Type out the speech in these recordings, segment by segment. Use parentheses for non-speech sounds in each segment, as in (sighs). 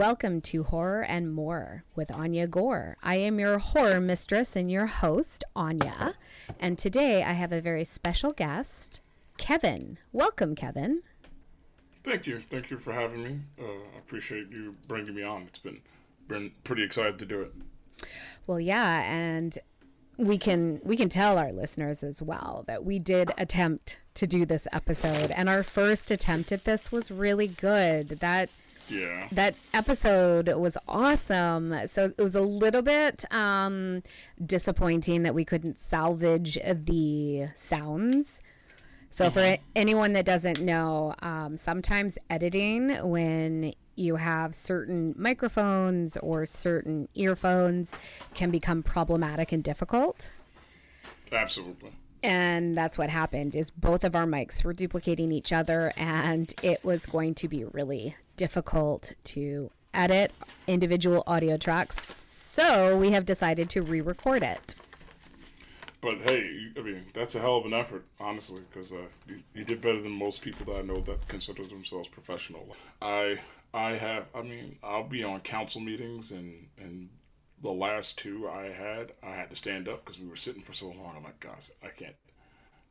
Welcome to Horror and More with Anya Gore. I am your horror mistress and your host, Anya. And today I have a very special guest, Kevin. Welcome, Kevin. Thank you. Thank you for having me. Uh, I appreciate you bringing me on. It's been been pretty excited to do it. Well, yeah, and we can we can tell our listeners as well that we did attempt to do this episode and our first attempt at this was really good. That Yeah. that episode was awesome. So it was a little bit um, disappointing that we couldn't salvage the sounds. So for anyone that doesn't know, um, sometimes editing when you have certain microphones or certain earphones can become problematic and difficult Absolutely. and that's what happened is both of our mics were duplicating each other and it was going to be really difficult to edit individual audio tracks so we have decided to re-record it But hey, I mean, that's a hell of an effort, honestly, because uh, you, you did better than most people that I know that consider themselves professional. I I have, I mean, I'll be on council meetings, and and the last two I had, I had to stand up because we were sitting for so long. I'm like, guys, I can't,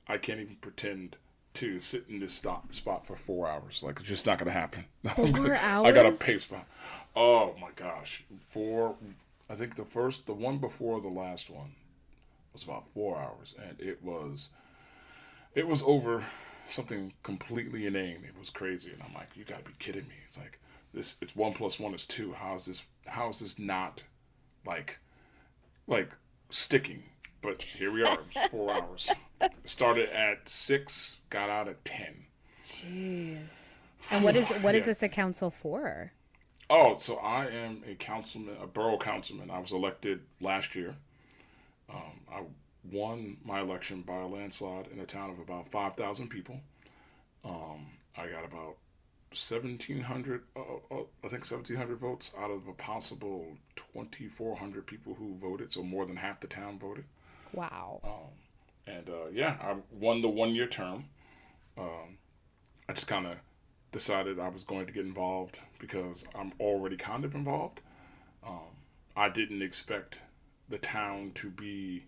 I can't even pretend to sit in this stop spot for four hours. Like, it's just not gonna happen. (laughs) Four hours. I got a pace spot. Oh my gosh, four. I think the first, the one before the last one was about four hours, and it was it was over something completely inane. It was crazy, and I'm like, you gotta be kidding me. It's like this. It's one plus one is two. How is this? How is this not like like sticking? But here we are. It was four (laughs) hours. Started at six, got out at ten. jeez and what is what is Yeah. this a council for Oh, so I am a councilman, a borough councilman. I was elected last year. Um, I won my election by a landslide in a town of about 5,000 people. Um, I got about 1,700, uh, uh, I think 1,700 votes out of a possible 2,400 people who voted. So more than half the town voted. wow And uh, yeah, I won the one year term. Um, I just kind of decided I was going to get involved because I'm already kind of involved. Um, I didn't expect the town to be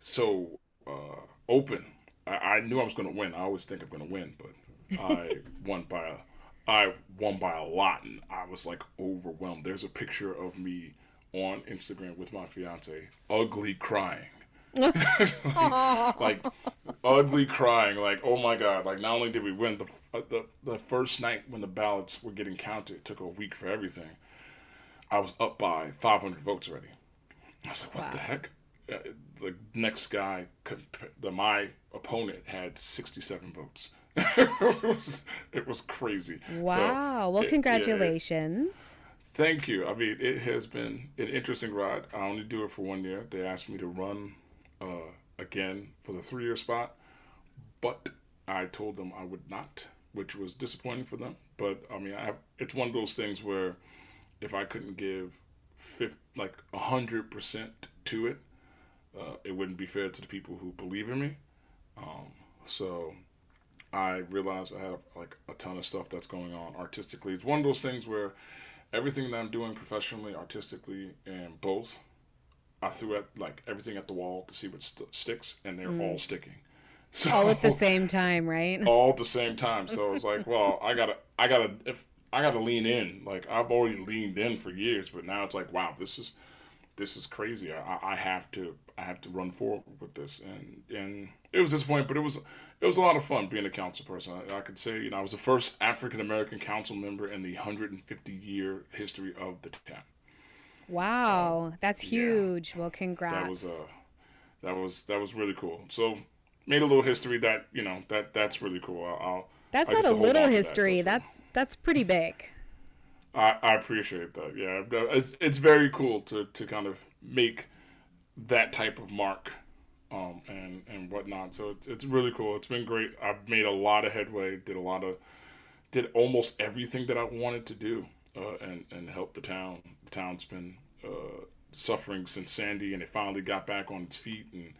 so uh, open. I, I knew I was going to win. I always think I'm going to win, but (laughs) I won by a, I won by a lot, and I was like overwhelmed. There's a picture of me on Instagram with my fiance, ugly crying like ugly crying like oh my god like not only did we win the, uh, the the first night when the ballots were getting counted it took a week for everything i was up by 500 votes already. I was like what the heck? Uh, the next guy the my opponent had 67 votes. (laughs) It, was, it was crazy. So, wow. Well it- yeah, congratulations. Thank you. I mean, it has been an interesting ride. I only do it for one year. They asked me to run uh, again for the three year spot, but I told them I would not, which was disappointing for them. But I mean, I have, it's one of those things where if I couldn't give fif- like a hundred percent to it, uh, it wouldn't be fair to the people who believe in me. Um, so I realized I had like a ton of stuff that's going on artistically. It's one of those things where everything that I'm doing professionally, artistically, and both, I threw at like everything at the wall to see what st- sticks, and they're mm. all sticking. (laughs) So, all at the same (laughs) time right all at the same time. So it's like, well, I gotta, I gotta, if I gotta lean in. Like I've already leaned in for years, but now it's like, wow, this is, this is crazy. I, I have to, I have to run forward with this, and and it was disappointing, but it was, it was a lot of fun being a council person. I, I could say, you know, I was the first African American council member in the 150 year history of the town. Wow that's yeah. huge well congrats That was, uh, that was that was really cool. So made a little history that you know that that's really cool. I'll, I'll that's not a little to that, so history that's that's pretty big I, I appreciate that. Yeah, it's it's very cool to, to kind of make that type of mark, um, and and whatnot. So it's it's really cool. It's been great. I've made a lot of headway. Did a lot of did almost everything that I wanted to do, uh, and and help the town. The town's been uh, suffering since Sandy, and it finally got back on its feet, and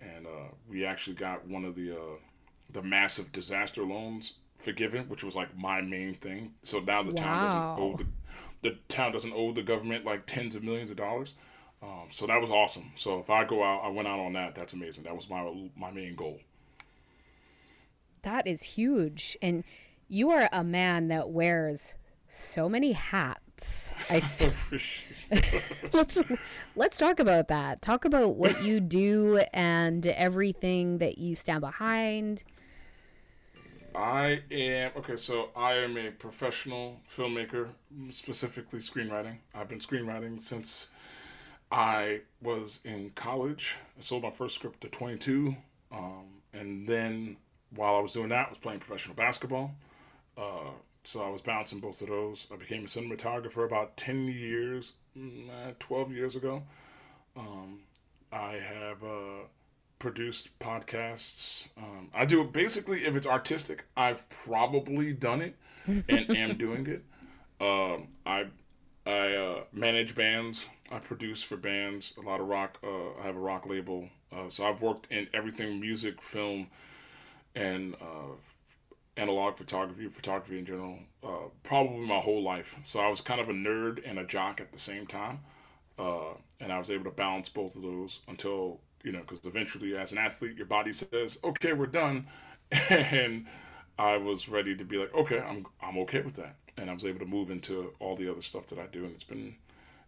and uh, we actually got one of the uh, the massive disaster loans forgiven, which was like my main thing. So now the town doesn't owe the the town doesn't owe the government like tens of millions of dollars. Um, so that was awesome. So if I go out, I went out on that. That's amazing. That was my my main goal. That is huge, and you are a man that wears so many hats. I (laughs) (laughs) let's let's talk about that. Talk about what you do and everything that you stand behind. I am okay. So I am a professional filmmaker, specifically screenwriting. I've been screenwriting since I was in college. I sold my first script at 22, um, and then while I was doing that, I was playing professional basketball. Uh, so I was bouncing both of those. I became a cinematographer about 10 years, mm, uh, 12 years ago. Um, I have uh, produced podcasts. Um, I do basically, if it's artistic, I've probably done it and am (laughs) doing it. Um, I I uh, manage bands. I produce for bands. A lot of rock. Uh, I have a rock label. Uh, so I've worked in everything: music, film, and uh, analog photography, photography in general. Uh, probably my whole life. So I was kind of a nerd and a jock at the same time, uh, and I was able to balance both of those until you know, because eventually, as an athlete, your body says, "Okay, we're done," (laughs) and I was ready to be like, "Okay, I'm I'm okay with that." and I was able to move into all the other stuff that I do, and it's been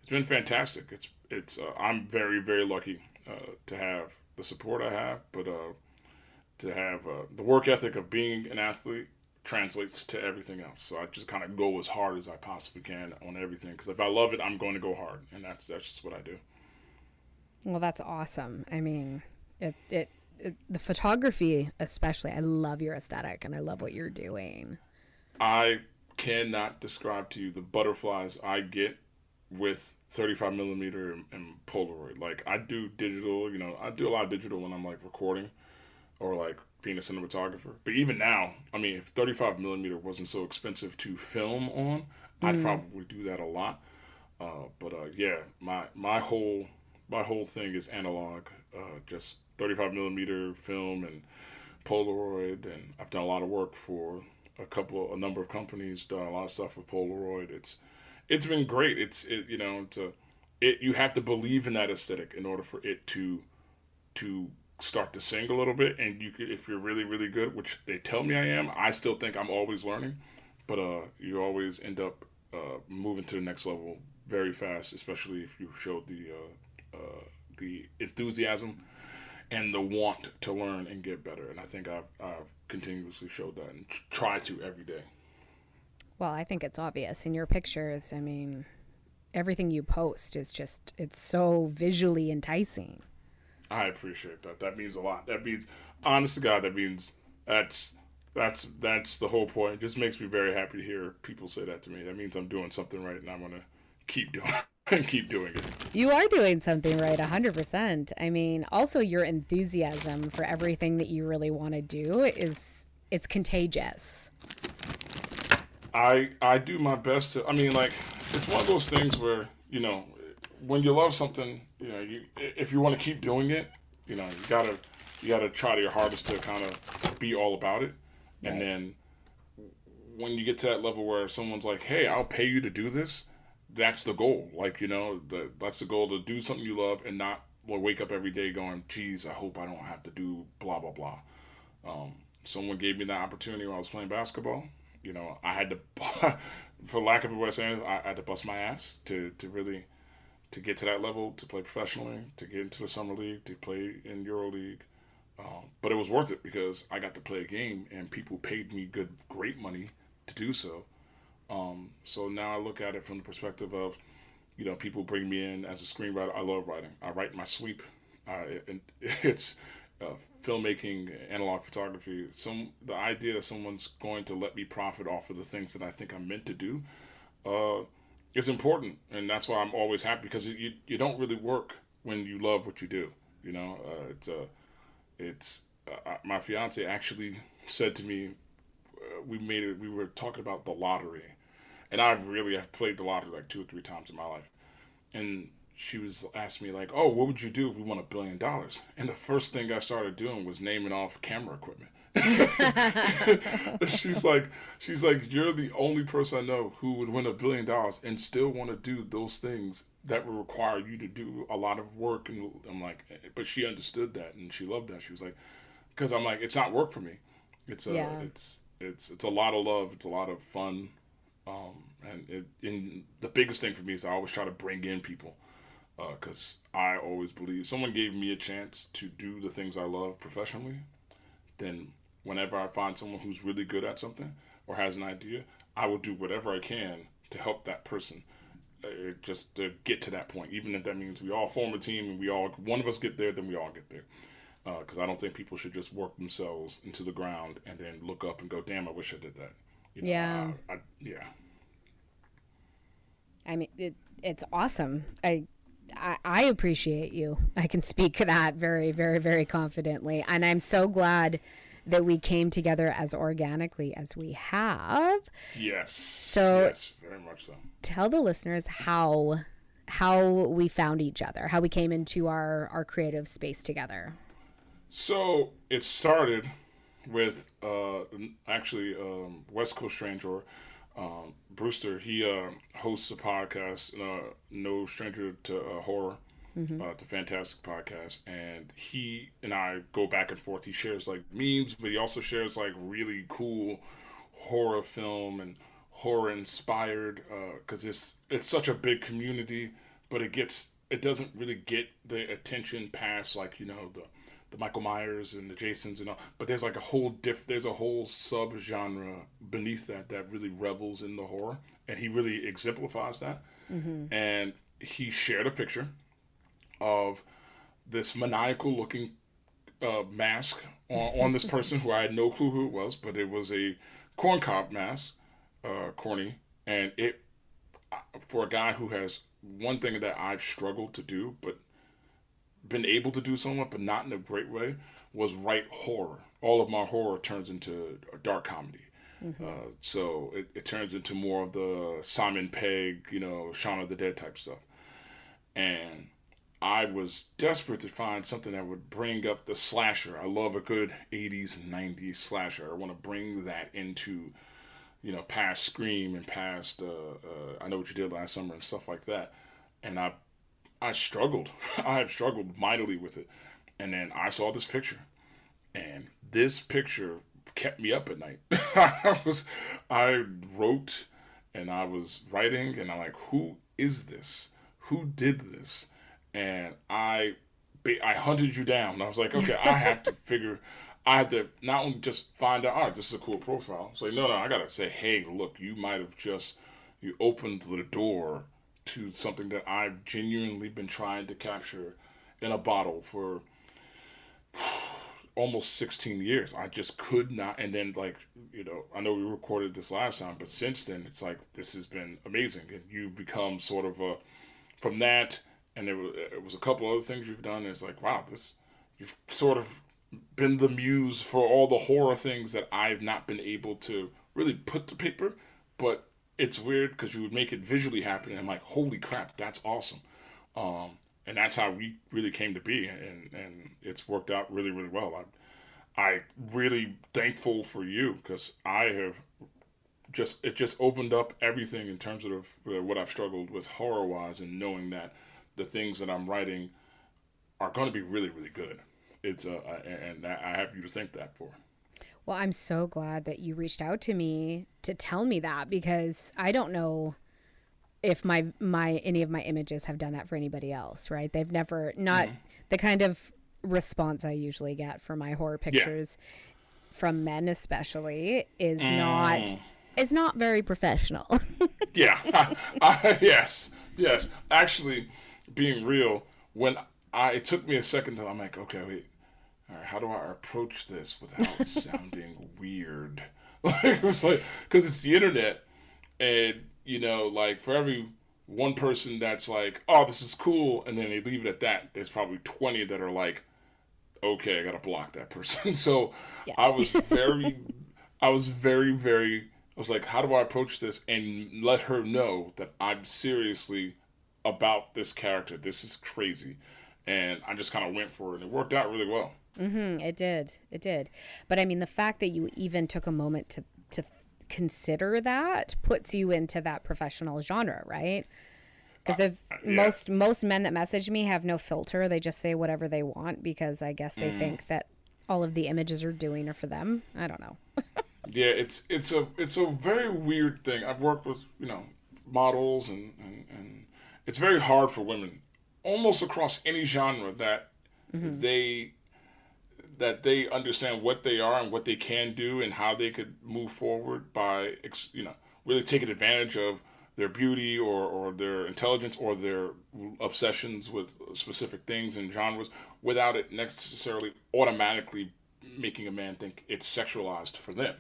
it's been fantastic. It's it's uh, I'm very very lucky uh, to have the support I have, but uh, to have uh, the work ethic of being an athlete translates to everything else. So I just kind of go as hard as I possibly can on everything because if I love it, I'm going to go hard, and that's that's just what I do. Well, that's awesome. I mean, it it, it the photography especially. I love your aesthetic, and I love what you're doing. I cannot describe to you the butterflies I get with 35 millimeter and, and, Polaroid. Like I do digital, you know, I do a lot of digital when I'm like recording or like being a cinematographer. But even now, I mean, if 35 millimeter wasn't so expensive to film on, mm. I'd probably do that a lot. Uh, but uh, yeah, my my whole my whole thing is analog, uh, just 35 millimeter film and Polaroid, and I've done a lot of work for a couple, a number of companies, done a lot of stuff with Polaroid. It's it's been great. It's it you know to it you have to believe in that aesthetic in order for it to to start to sing a little bit. And you could, if you're really really good, which they tell me I am, I still think I'm always learning, but uh, you always end up uh, moving to the next level very fast, especially if you show the uh, uh, the enthusiasm and the want to learn and get better. And I think I've, I've continuously showed that and try to every day. Well, I think it's obvious in your pictures. I mean, everything you post is just, it's so visually enticing. I appreciate that. That means a lot. That means, honest to God, that means that's that's that's the whole point. It just makes me very happy to hear people say that to me. That means I'm doing something right, and I'm gonna keep doing (laughs) and keep doing it. You are doing something right, 100%. I mean, also your enthusiasm for everything that you really want to do is it's contagious. I I do my best to I mean like it's one of those things where, you know, when you love something, you know, you if you want to keep doing it, you know, you got to you got to try to your hardest to kind of be all about it. Right. And then when you get to that level where someone's like, "Hey, I'll pay you to do this." that's the goal. Like you know, the, that's the goal to do something you love and not wake up every day going, "Geez, I hope I don't have to do blah blah blah." Um, someone gave me that opportunity when I was playing basketball. You know, I had to, (laughs) for lack of a better saying, I had to bust my ass to to really to get to that level to play professionally, to get into the summer league, to play in Euro League. Um, but it was worth it because I got to play a game and people paid me good, great money to do so. Um, so now I look at it from the perspective of, you know, people bring me in as a screenwriter. I love writing. I write my sleep. Uh, (laughs) and it's uh, filmmaking, analog photography. Some the idea that someone's going to let me profit off of the things that I think I'm meant to do uh, is important, and that's why I'm always happy because you you don't really work when you love what you do. You know, uh, it's uh, it's uh, my fiance actually said to me, we made it. We were talking about the lottery and I've really have played the lottery like two or three times in my life. And she was asking me like, "Oh, what would you do if we won a billion dollars?" And the first thing I started doing was naming off camera equipment. (laughs) she's like, she's like, you're the only person I know who would win a billion dollars and still want to do those things that would require you to do a lot of work. And I'm like, but she understood that and she loved that. She was like, because I'm like, it's not work for me. It's a, yeah. it's, it's, it's a lot of love. It's a lot of fun. Um, and it, in the biggest thing for me is I always try to bring in people because uh, I always believe someone gave me a chance to do the things I love professionally, then whenever I find someone who's really good at something or has an idea, I will do whatever I can to help that person uh, just to get to that point. Even if that means we all form a team and we all, one of us get there, then we all get there. Because uh, I don't think people should just work themselves into the ground and then look up and go, damn, I wish I did that. You know, yeah. I, I, yeah. I mean, it, it's awesome. I I, I appreciate you. I can speak that very, very, very confidently. And I'm so glad that we came together as organically as we have. Yes. So yes, very much so. Tell the listeners how how we found each other, how we came into our our creative space together. So it started with uh, actually um, West Coast Stranger um, Brewster, he uh, hosts a podcast, uh, No Stranger to uh, Horror. Mm-hmm. Uh, it's a fantastic podcast, and he and I go back and forth. He shares like memes, but he also shares like really cool horror film and horror inspired because uh, it's it's such a big community, but it gets it doesn't really get the attention past like you know the the Michael Myers and the Jasons and all, but there's like a whole diff. There's a whole sub genre beneath that that really revels in the horror, and he really exemplifies that. Mm-hmm. And he shared a picture of this maniacal looking uh, mask on, on this person who I had no clue who it was, but it was a corncob mask, uh, corny, and it for a guy who has one thing that I've struggled to do, but been able to do somewhat, but not in a great way, was write horror. All of my horror turns into a dark comedy. Mm-hmm. Uh, so it, it turns into more of the Simon Pegg, you know, Shaun of the Dead type stuff. And I was desperate to find something that would bring up the slasher. I love a good 80s and 90s slasher. I want to bring that into, you know, past Scream and past uh, uh, I Know What You Did Last Summer and stuff like that. And I I struggled. (laughs) I have struggled mightily with it. And then I saw this picture, and this picture kept me up at night. (laughs) I was, I wrote, and I was writing, and I'm like, who is this? Who did this? And I, I hunted you down. I was like, okay, I (laughs) have to figure. I had to not only just find out, all right, this is a cool profile. So like, no, no, I gotta say, hey, look, you might have just you opened the door to something that I've genuinely been trying to capture in a bottle for (sighs) almost 16 years. I just could not. And then, like, you know, I know we recorded this last time, but since then, it's like this has been amazing. And you've become sort of a, from that, and there was, it was a couple other things you've done. it's like, wow, this, you've sort of been the muse for all the horror things that I've not been able to really put to paper, but it's weird because you would make it visually happen, and I'm like, holy crap, that's awesome. Um, and that's how we really came to be, and and it's worked out really really well. I'm I really thankful for you because I have just it just opened up everything in terms of what I've struggled with horror wise, and knowing that the things that I'm writing are going to be really really good. It's uh, and I have you to thank that for. Well, I'm so glad that you reached out to me to tell me that because I don't know if my my any of my images have done that for anybody else, right? They've never not mm-hmm. the kind of response I usually get for my horror pictures yeah. from men especially is mm. not is not very professional. (laughs) yeah. (laughs) I, I, yes. Yes. Actually, being real, when I it took me a second to I'm like, okay, wait, all right, how do I approach this without (laughs) sounding weird? (laughs) Like, it was like, because it's the internet, and, you know, like, for every one person that's like, oh, this is cool, and then they leave it at that, there's probably 20 that are like, okay, I gotta block that person. (laughs) so yes. I was very, I was very, very, I was like, how do I approach this and let her know that I'm seriously about this character? This is crazy. And I just kind of went for it, and it worked out really well Mm, it did. It did. But I mean, the fact that you even took a moment to to consider that puts you into that professional genre, right? Because uh, there's uh, yeah. most most men that message me have no filter. They just say whatever they want because I guess they mm. think that all of the images are doing are for them. I don't know. (laughs) Yeah, it's it's a it's a very weird thing. I've worked with you know models and and, and it's very hard for women, almost across any genre that mm-hmm. they that they understand what they are and what they can do and how they could move forward by you know really taking advantage of their beauty or, or their intelligence or their obsessions with specific things and genres without it necessarily automatically making a man think it's sexualized for them.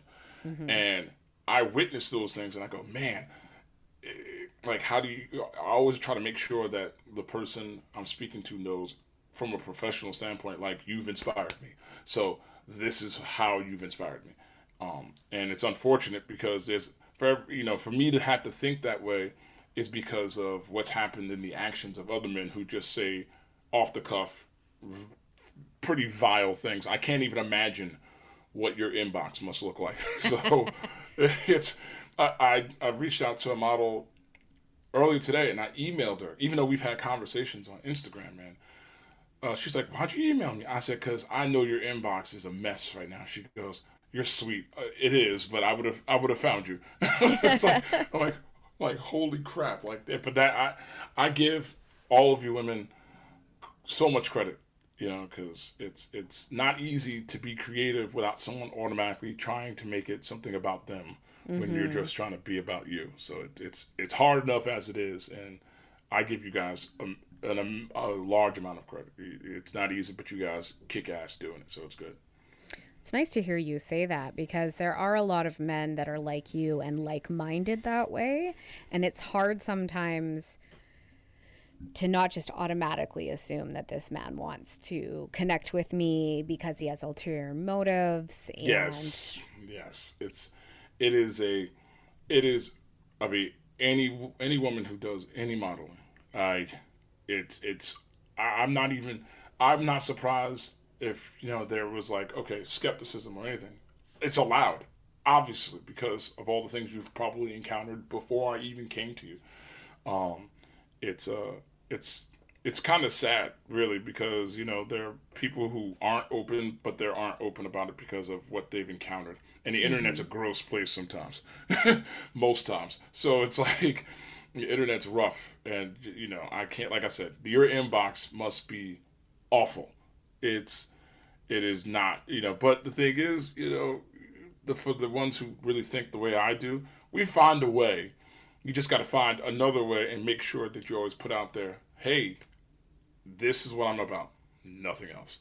Mm-hmm. And I witness those things and I go man like how do you I always try to make sure that the person I'm speaking to knows from a professional standpoint like you've inspired me. So this is how you've inspired me. Um, and it's unfortunate because there's for you know for me to have to think that way is because of what's happened in the actions of other men who just say off the cuff pretty vile things. I can't even imagine what your inbox must look like. (laughs) So (laughs) it's I, I I reached out to a model earlier today and I emailed her, even though we've had conversations on Instagram, man. Uh, she's like, Why'd you email me? I said, Because I know your inbox is a mess right now. She goes, You're sweet. Uh, it is, but I would have I would have found you. (laughs) like, I'm like, like, holy crap. Like that. But that, I, I give all of you women so much credit, you know, because it's it's not easy to be creative without someone automatically trying to make it something about them when you're mm-hmm. just trying to be about you. So it's it's it's hard enough as it is, and I give you guys a, an, um, a large amount of credit. It's not easy, but you guys kick ass doing it, so it's good. It's nice to hear you say that because there are a lot of men that are like you and like minded that way. And it's hard sometimes to not just automatically assume that this man wants to connect with me because he has ulterior motives. And Yes, yes, it's it is a it is. I mean, any any woman who does any modeling, I it's it's I, I'm not even I'm not surprised if you know there was like okay skepticism or anything. It's allowed, obviously, because of all the things you've probably encountered before I even came to you. Um, it's uh it's it's kind of sad really because you know there are people who aren't open but they aren't open about it because of what they've encountered and the internet's a gross place sometimes. (laughs) Most times. So it's (laughs) like the internet's rough and you know i can't like i said your inbox must be awful. It's it is not you know but the thing is you know the for the ones who really think the way i do we find a way. You just got to find another way and make sure that you always put out there hey this is what i'm about. Nothing else.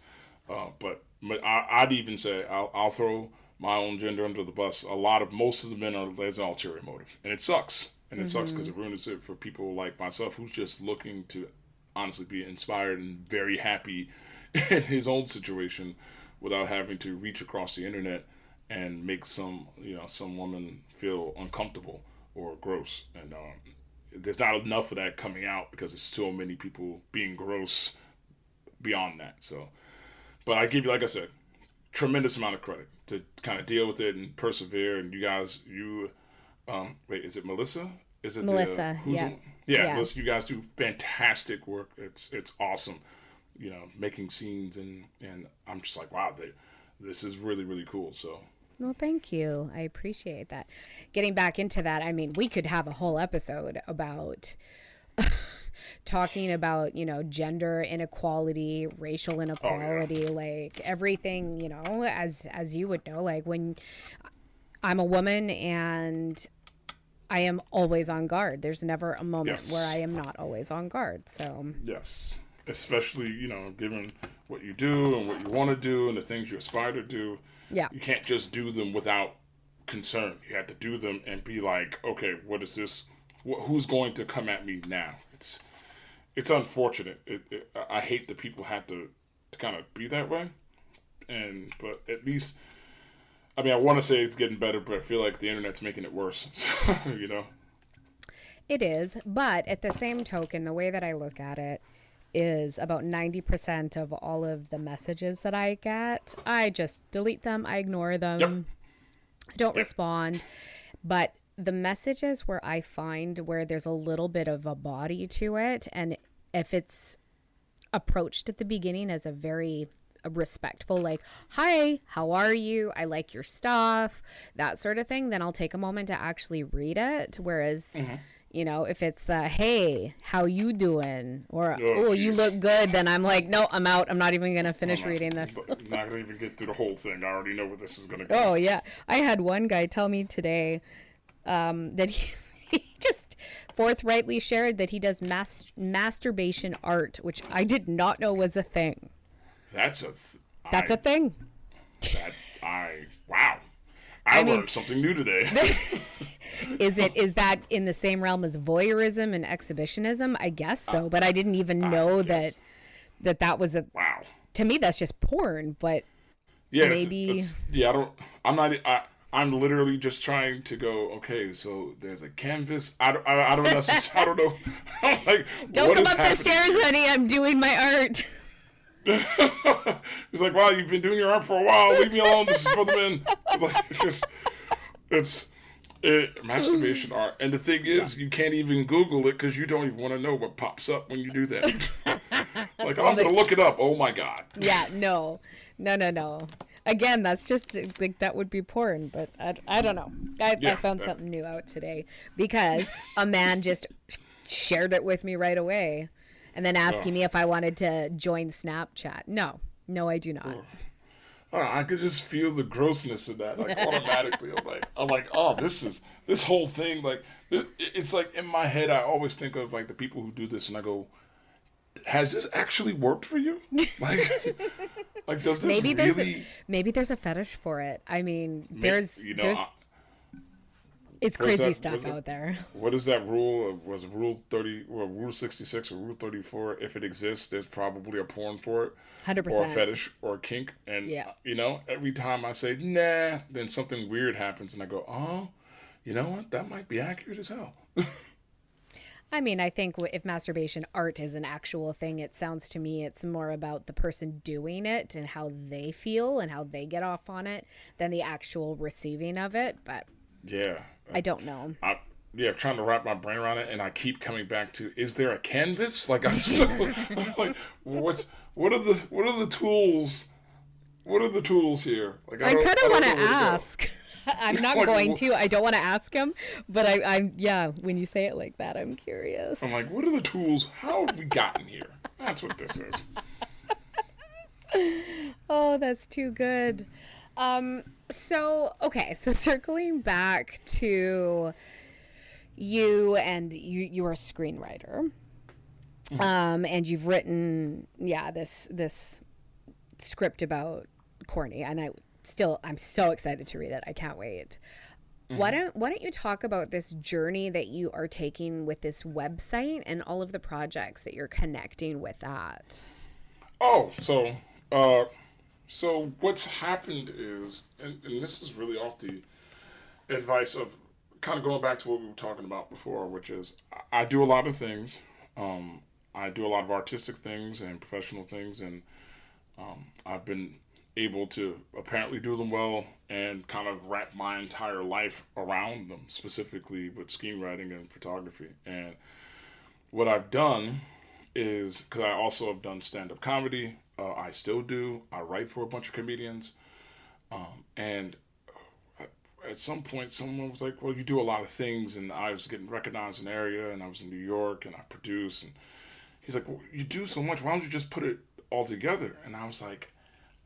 Uh, but but I, i'd even say I'll, I'll throw my own gender under the bus a lot of most of the men are there's an ulterior motive. And it sucks. And it sucks because it ruins it for people like myself who's just looking to honestly be inspired and very happy (laughs) in his own situation without having to reach across the internet and make some you know some woman feel uncomfortable or gross. And um, there's not enough of that coming out because there's so many people being gross beyond that. So but i give you like i said tremendous amount of credit to kind of deal with it and persevere and you guys you um wait is it melissa is it Melissa, the, yeah. yeah, Yeah. Melissa, you guys do fantastic work it's it's awesome you know making scenes and and i'm just like wow they, this is really really cool so Well, thank you. I appreciate that. Getting back into that, I mean, we could have a whole episode about (laughs) talking about, you know, gender inequality, racial oh, inequality, like everything, you know, as as you would know, like when I'm a woman and I am always on guard. There's never a moment Yes. where I am not always on guard. So, Yes, especially you know, given what you do and what you want to do and the things you aspire to do. yeah. You can't just do them without concern. You have to do them and be like, okay, what is this? Wh- who's going to come at me now? It's unfortunate. It, it, I I hate that people have to, to kind of be that way, and but at least. I mean, I want to say it's getting better, but I feel like the internet's making it worse. (laughs) you know? It is, but at the same token, the way that I look at it, is about 90% of all of the messages that I get, I just delete them, I ignore them, Yep. I don't respond. But the messages where I find where there's a little bit of a body to it, and if it's approached at the beginning as a very respectful, like, hi, how are you? I like your stuff, that sort of thing, then I'll take a moment to actually read it. Whereas, Mm-hmm. you know, if it's the, hey, how you doing? Or, Oh, oh, you look good, then I'm like, no, I'm out. I'm not even going to finish not- reading this. but not gonna even get through the whole thing. I already know where this is gonna go. Oh yeah, I had one guy tell me today um, that he, (laughs) he just forthrightly shared that he does mas- masturbation art, which I did not know was a thing. That's a. Th- That's I, a thing. That I wow. I, mean- learned something new today. (laughs) Is (laughs) it is that in the same realm as voyeurism and exhibitionism? I guess so, but I didn't even know that guess. that that was a. wow. To me, that's just porn. But Yeah, it's- Maybe- it's- yeah, I don't. I'm not. I, I'm literally just trying to go. Okay, so there's a canvas. I don't. I, I don't necessarily. I don't know. (laughs) I'm like, don't come up the stairs, honey. I'm doing my art. (laughs) He's like, wow, you've been doing your art for a while. Leave me alone. This is for the men. Like, (laughs) it's just, it's it, masturbation (sighs) art. And the thing is, you can't even Google it because you don't even want to know what pops up when you do that. like, I'm gonna look it up. Oh my god. yeah, no, no, no, no. Again, that's just like that would be porn, but I, I don't know. I, I found that- something new out today because a man just shared it with me right away, and then asking Oh. me if I wanted to join Snapchat. No, no, I do not. Oh, I could just feel the grossness of that, like automatically. I'm like, I'm like, oh, this is this whole thing. Like, it, it's like in my head, I always think of like the people who do this, and I go, has this actually worked for you? Like, (laughs) like does this Maybe there's really? a, maybe there's a fetish for it. I mean, there's you know, there's I- it's crazy that- stuff what is it? out there. (laughs) What is that rule? Was rule thirty? Well, rule sixty six or rule thirty four? If it exists, there's probably a porn for it, Hundred or a fetish, or a kink. And Yeah. Uh, you know, every time I say nah, then something weird happens, and I go, oh, you know what? That might be accurate as hell. (laughs) I mean, I think if masturbation art is an actual thing, it sounds to me it's more about the person doing it and how they feel and how they get off on it than the actual receiving of it. But yeah, I don't know. I, yeah, I'm trying to wrap my brain around it, and I keep coming back to: Is there a canvas? Like I'm so (laughs) I'm like, what's what are the what are the tools? What are the tools here? Like I don't- kind of want to ask. (laughs) I'm not going to. I don't want to ask him, but I, I'm yeah. When you say it like that, I'm curious. I'm like, what are the tools? How have we gotten here? That's what this is. (laughs) Oh, that's too good. Um, so okay, so (laughs) circling back to you and you you're a screenwriter. Um, and you've written yeah, this this script about Corny and I still I'm so excited to read it. I can't wait. Why don't why don't you talk about this journey that you are taking with this website and all of the projects that you're connecting with that? Oh, so uh, so what's happened is, and, and this is really off the advice of kind of going back to what we were talking about before, which is I, I do a lot of things. Um, I do a lot of artistic things and professional things, and um, I've been able to apparently do them well and kind of wrap my entire life around them, specifically with screenwriting and photography. And what I've done is because I also have done stand up comedy. Uh, I still do. I write for a bunch of comedians. Um, and uh, at some point, someone was like, Well, you do a lot of things. And I was getting recognized in the area, and I was in New York, and I produce. And he's like, Well, you do so much. Why don't you just put it all together? And I was like,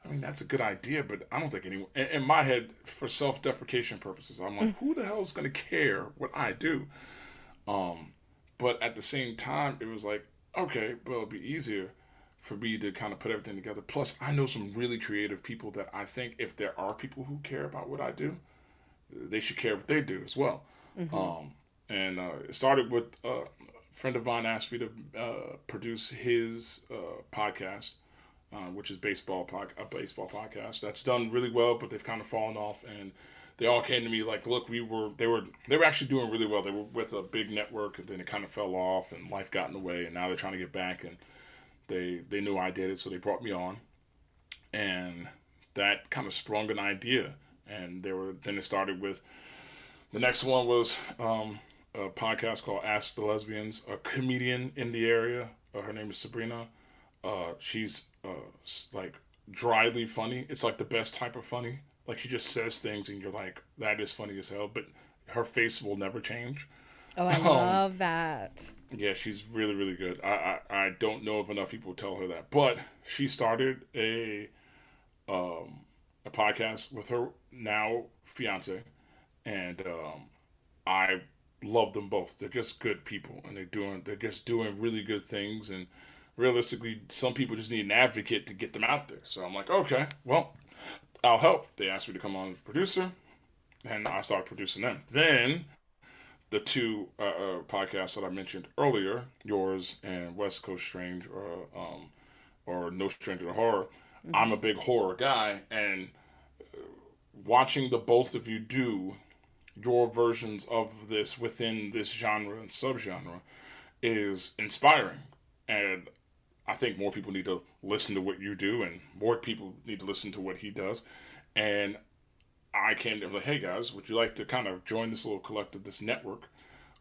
I mean, that's a good idea, but I don't think anyone, in, my head, for self deprecation purposes, I'm like, who the hell is going to care what I do? Um, but at the same time, it was like, okay, well, it'd be easier for me to kind of put everything together. Plus, I know some really creative people that I think if there are people who care about what I do, they should care what they do as well. Um, and uh, it started with uh, a friend of mine asked me to uh, produce his uh, podcast, uh, which is baseball pod- a baseball podcast. That's done really well, but they've kind of fallen off. And they all came to me like, "Look, we were they were they were actually doing really well. They were with a big network, and then it kind of fell off, and life got in the way, and now they're trying to get back and." they they knew I did it, so they brought me on, and that kind of sprung an idea. And they were then it started with the next one was um, a podcast called Ask the Lesbians. A comedian in the area, uh, her name is Sabrina. Uh, she's uh, like dryly funny. It's like the best type of funny. Like she just says things, and you're like, that is funny as hell. But her face will never change. Oh, I (laughs) um, love that. Yeah, she's really, really good. I, I, I don't know if enough people tell her that, but she started a um a podcast with her now fiance, and um, I love them both. They're just good people, and they're doing they're just doing really good things. And realistically, some people just need an advocate to get them out there. So I'm like, okay, well, I'll help. They asked me to come on as producer, and I started producing them. Then the two uh, uh, podcasts that I mentioned earlier, yours and West Coast Strange, or um, or No Stranger to Horror. Mm-hmm. I'm a big horror guy, and uh, watching the both of you do your versions of this within this genre and subgenre is inspiring. And I think more people need to listen to what you do, and more people need to listen to what he does. And I came to like, hey guys, would you like to kind of join this little collective, this network,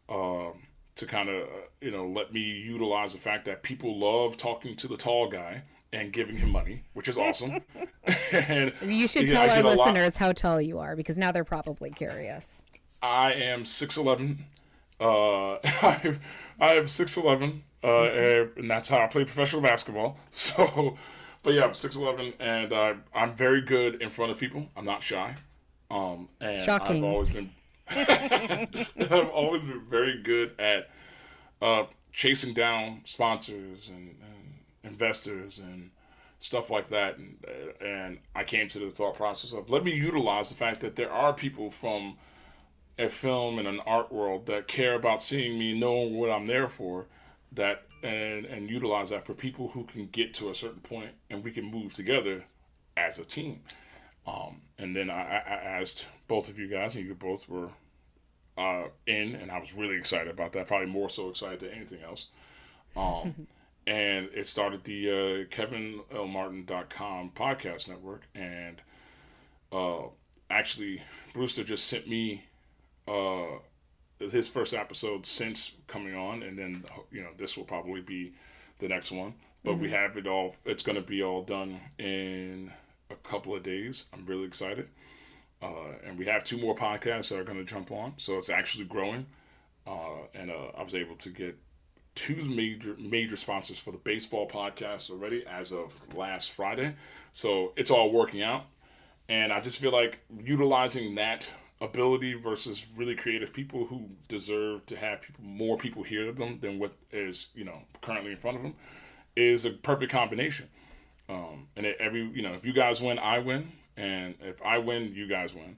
um, to kind of you know let me utilize the fact that people love talking to the tall guy and giving him money, which is awesome. (laughs) and you should tell our listeners lot... how tall you are because now they're probably curious. I am six eleven. Uh, (laughs) I I am six eleven, mm-hmm. and that's how I play professional basketball. (laughs) So, but yeah, I'm six eleven, and uh, I'm very good in front of people. I'm not shy. Um, and Shocking. I've always been. (laughs) I've always been very good at uh, chasing down sponsors and, and investors and stuff like that. And, and I came to the thought process of let me utilize the fact that there are people from a film and an art world that care about seeing me, knowing what I'm there for, that and and utilize that for people who can get to a certain point and we can move together as a team. Um, and then I, I asked both of you guys, and you both were uh, in, and I was really excited about that. Probably more so excited than anything else. Um, (laughs) and it started the uh, KevinLMartin.com podcast network, and uh, actually Brewster just sent me uh, his first episode since coming on, and then you know this will probably be the next one. But mm-hmm. we have it all. It's going to be all done in a couple of days. I'm really excited, uh, and we have two more podcasts that are going to jump on. So it's actually growing, uh, and uh, I was able to get two major major sponsors for the baseball podcast already as of last Friday. So it's all working out, and I just feel like utilizing that ability versus really creative people who deserve to have people more people hear them than what is you know currently in front of them is a perfect combination. Um, and every you know if you guys win i win. And if i win you guys win.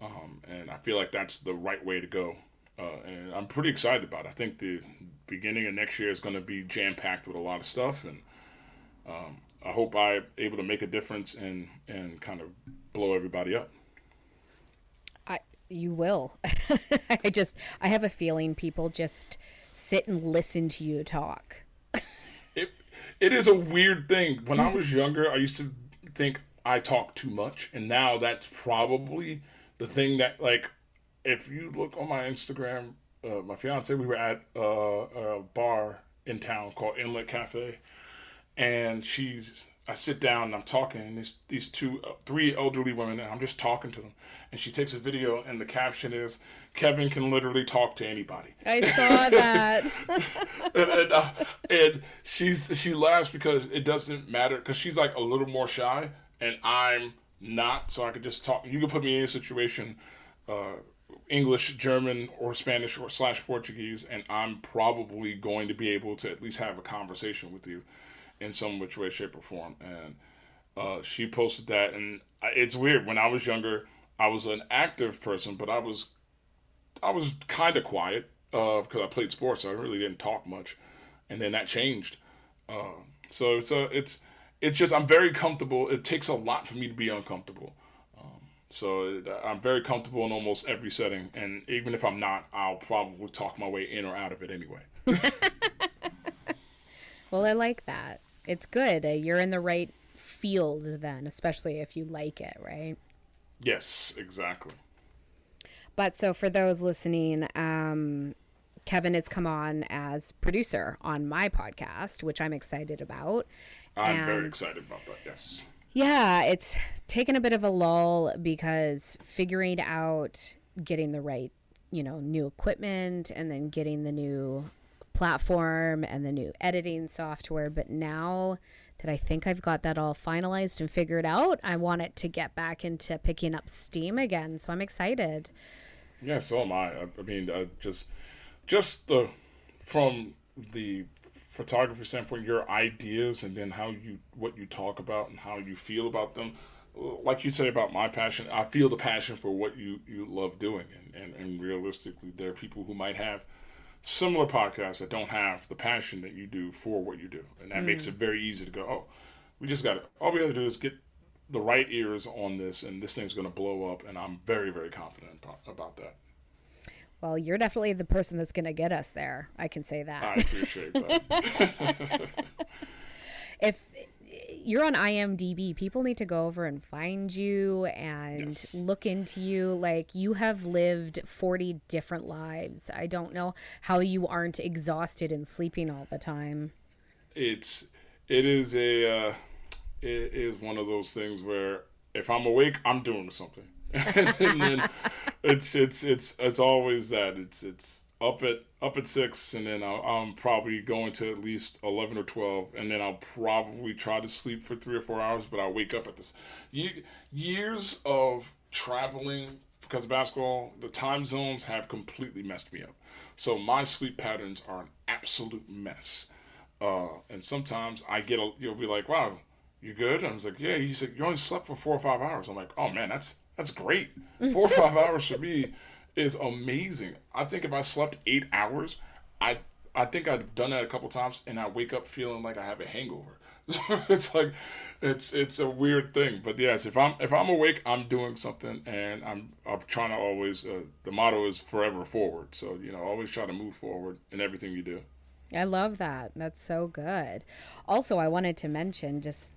Um, and i feel like that's the right way to go. Uh, and i'm pretty excited about it. I think the beginning of next year is going to be jam packed with a lot of stuff. And um, i hope i'm able to make a difference and and kind of blow everybody up you will. (laughs) I just I have a feeling people just sit and listen to you talk. it it is a weird thing. When I was younger, I used to think I talk too much, and now that's probably the thing that like if you look on my Instagram, uh, my fiance, we were at uh, a bar in town called Inlet Cafe, and she's I sit down and I'm talking, and these these two, uh, three elderly women, and I'm just talking to them. And she takes a video, and the caption is, "Kevin can literally talk to anybody." I saw that. (laughs) and and, uh, and she's she laughs because it doesn't matter because she's like a little more shy, and I'm not, so I could just talk. You can put me in a situation, uh, English, German, or Spanish, or slash Portuguese, and I'm probably going to be able to at least have a conversation with you in some which way, shape, or form. And uh, she posted that, and it's weird. When I was younger, I was an active person, but I was I was kind of quiet because uh, I played sports. So I really didn't talk much, and then that changed. Uh, so it's a it's it's just I'm very comfortable. It takes a lot for me to be uncomfortable. Um, so I'm very comfortable in almost every setting, and even if I'm not, I'll probably talk my way in or out of it anyway. (laughs) well, I like that. It's good. Uh, you're in the right field then, especially if you like it, right? Yes, exactly. But so for those listening, um, Kevin has come on as producer on my podcast, which I'm excited about. I'm very And- excited about that. Yes. Yeah, it's taken a bit of a lull because figuring out getting the right, you know, new equipment and then getting the new platform and the new editing software. But now that I think I've got that all finalized and figured out, I want it to get back into picking up steam again. So I'm excited. Yeah, so am I. I, I mean, uh, just just the from the photography standpoint, your ideas and then how you what you talk about and how you feel about them. Like you say about my passion, I feel the passion for what you you love doing, and and, and realistically, there are people who might have similar podcasts that don't have the passion that you do for what you do, and that makes it mm. very easy to go. Oh, we just got to. All we got to do is get the right ears on this, and this thing's going to blow up. And I'm very very confident about- about that. Well, you're definitely the person that's going to get us there. I can say that. I appreciate that. (laughs) if you're on IMDb, people need to go over and find you and Yes. look into you. Like you have lived 40 different lives. I don't know how you aren't exhausted and sleeping all the time. it's it is a uh, it is one of those things where if I'm awake, I'm doing something, (laughs) and then it's it's it's it's always that it's it's up at up at six, and then I'll, I'm probably going to at least eleven or twelve, and then I'll probably try to sleep for three or four hours, but I'll wake up at this. Ye- years of traveling because of basketball, the time zones have completely messed me up. So my sleep patterns are an absolute mess. Uh, and sometimes I get a, you'll be like, wow, you good? I was like, yeah. He's like, you only slept for four or five hours. I'm like, oh man, that's that's great. Four or five (laughs) hours for me is amazing. I think if I slept eight hours, I I think I've done that a couple times, and I wake up feeling like I have a hangover. (laughs) So it's like, it's it's a weird thing. But yes, if I'm if I'm awake, I'm doing something, and I'm I'm trying to always. Uh, the motto is forever forward. So you know, always try to move forward in everything you do. I love that. That's so good. Also, I wanted to mention just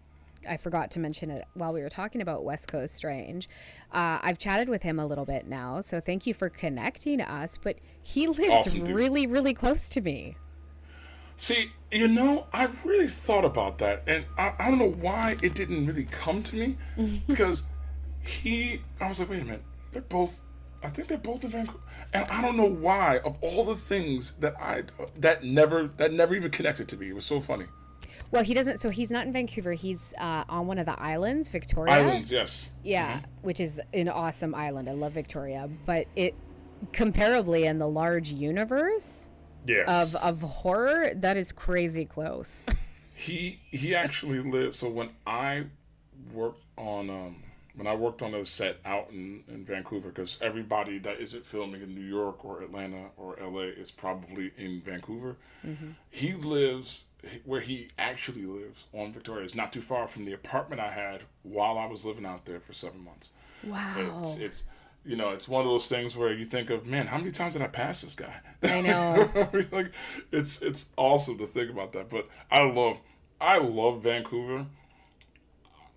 I forgot to mention it while we were talking about West Coast Strange. Uh, I've chatted with him a little bit now, so thank you for connecting us. But he (laughs) lives Awesome, really, really close to me. See, you know, I really thought about that, and I, I don't know why it didn't really come to me because he, I was like, wait a minute, they're both, I think they're both in Vancouver, and I don't know why. Of all the things that I that never that never even connected to me, it was so funny. Well, he doesn't. So he's not in Vancouver. He's uh, on one of the islands, Victoria. Islands, yes. Yeah, which is an awesome island. I love Victoria, but it comparably in the large universe Yes. of of horror, that is crazy close. (laughs) he he actually lived so when i worked on um when i worked on a set out in, in vancouver because everybody that isn't filming in new york or atlanta or la is probably in vancouver he lives where he actually lives on victoria is not too far from the apartment i had while i was living out there for seven months. Wow. it's it's you know it's one of those things where you think of man how many times did i pass this guy? I know. (laughs) like it's it's awesome to think about that but i love i love vancouver.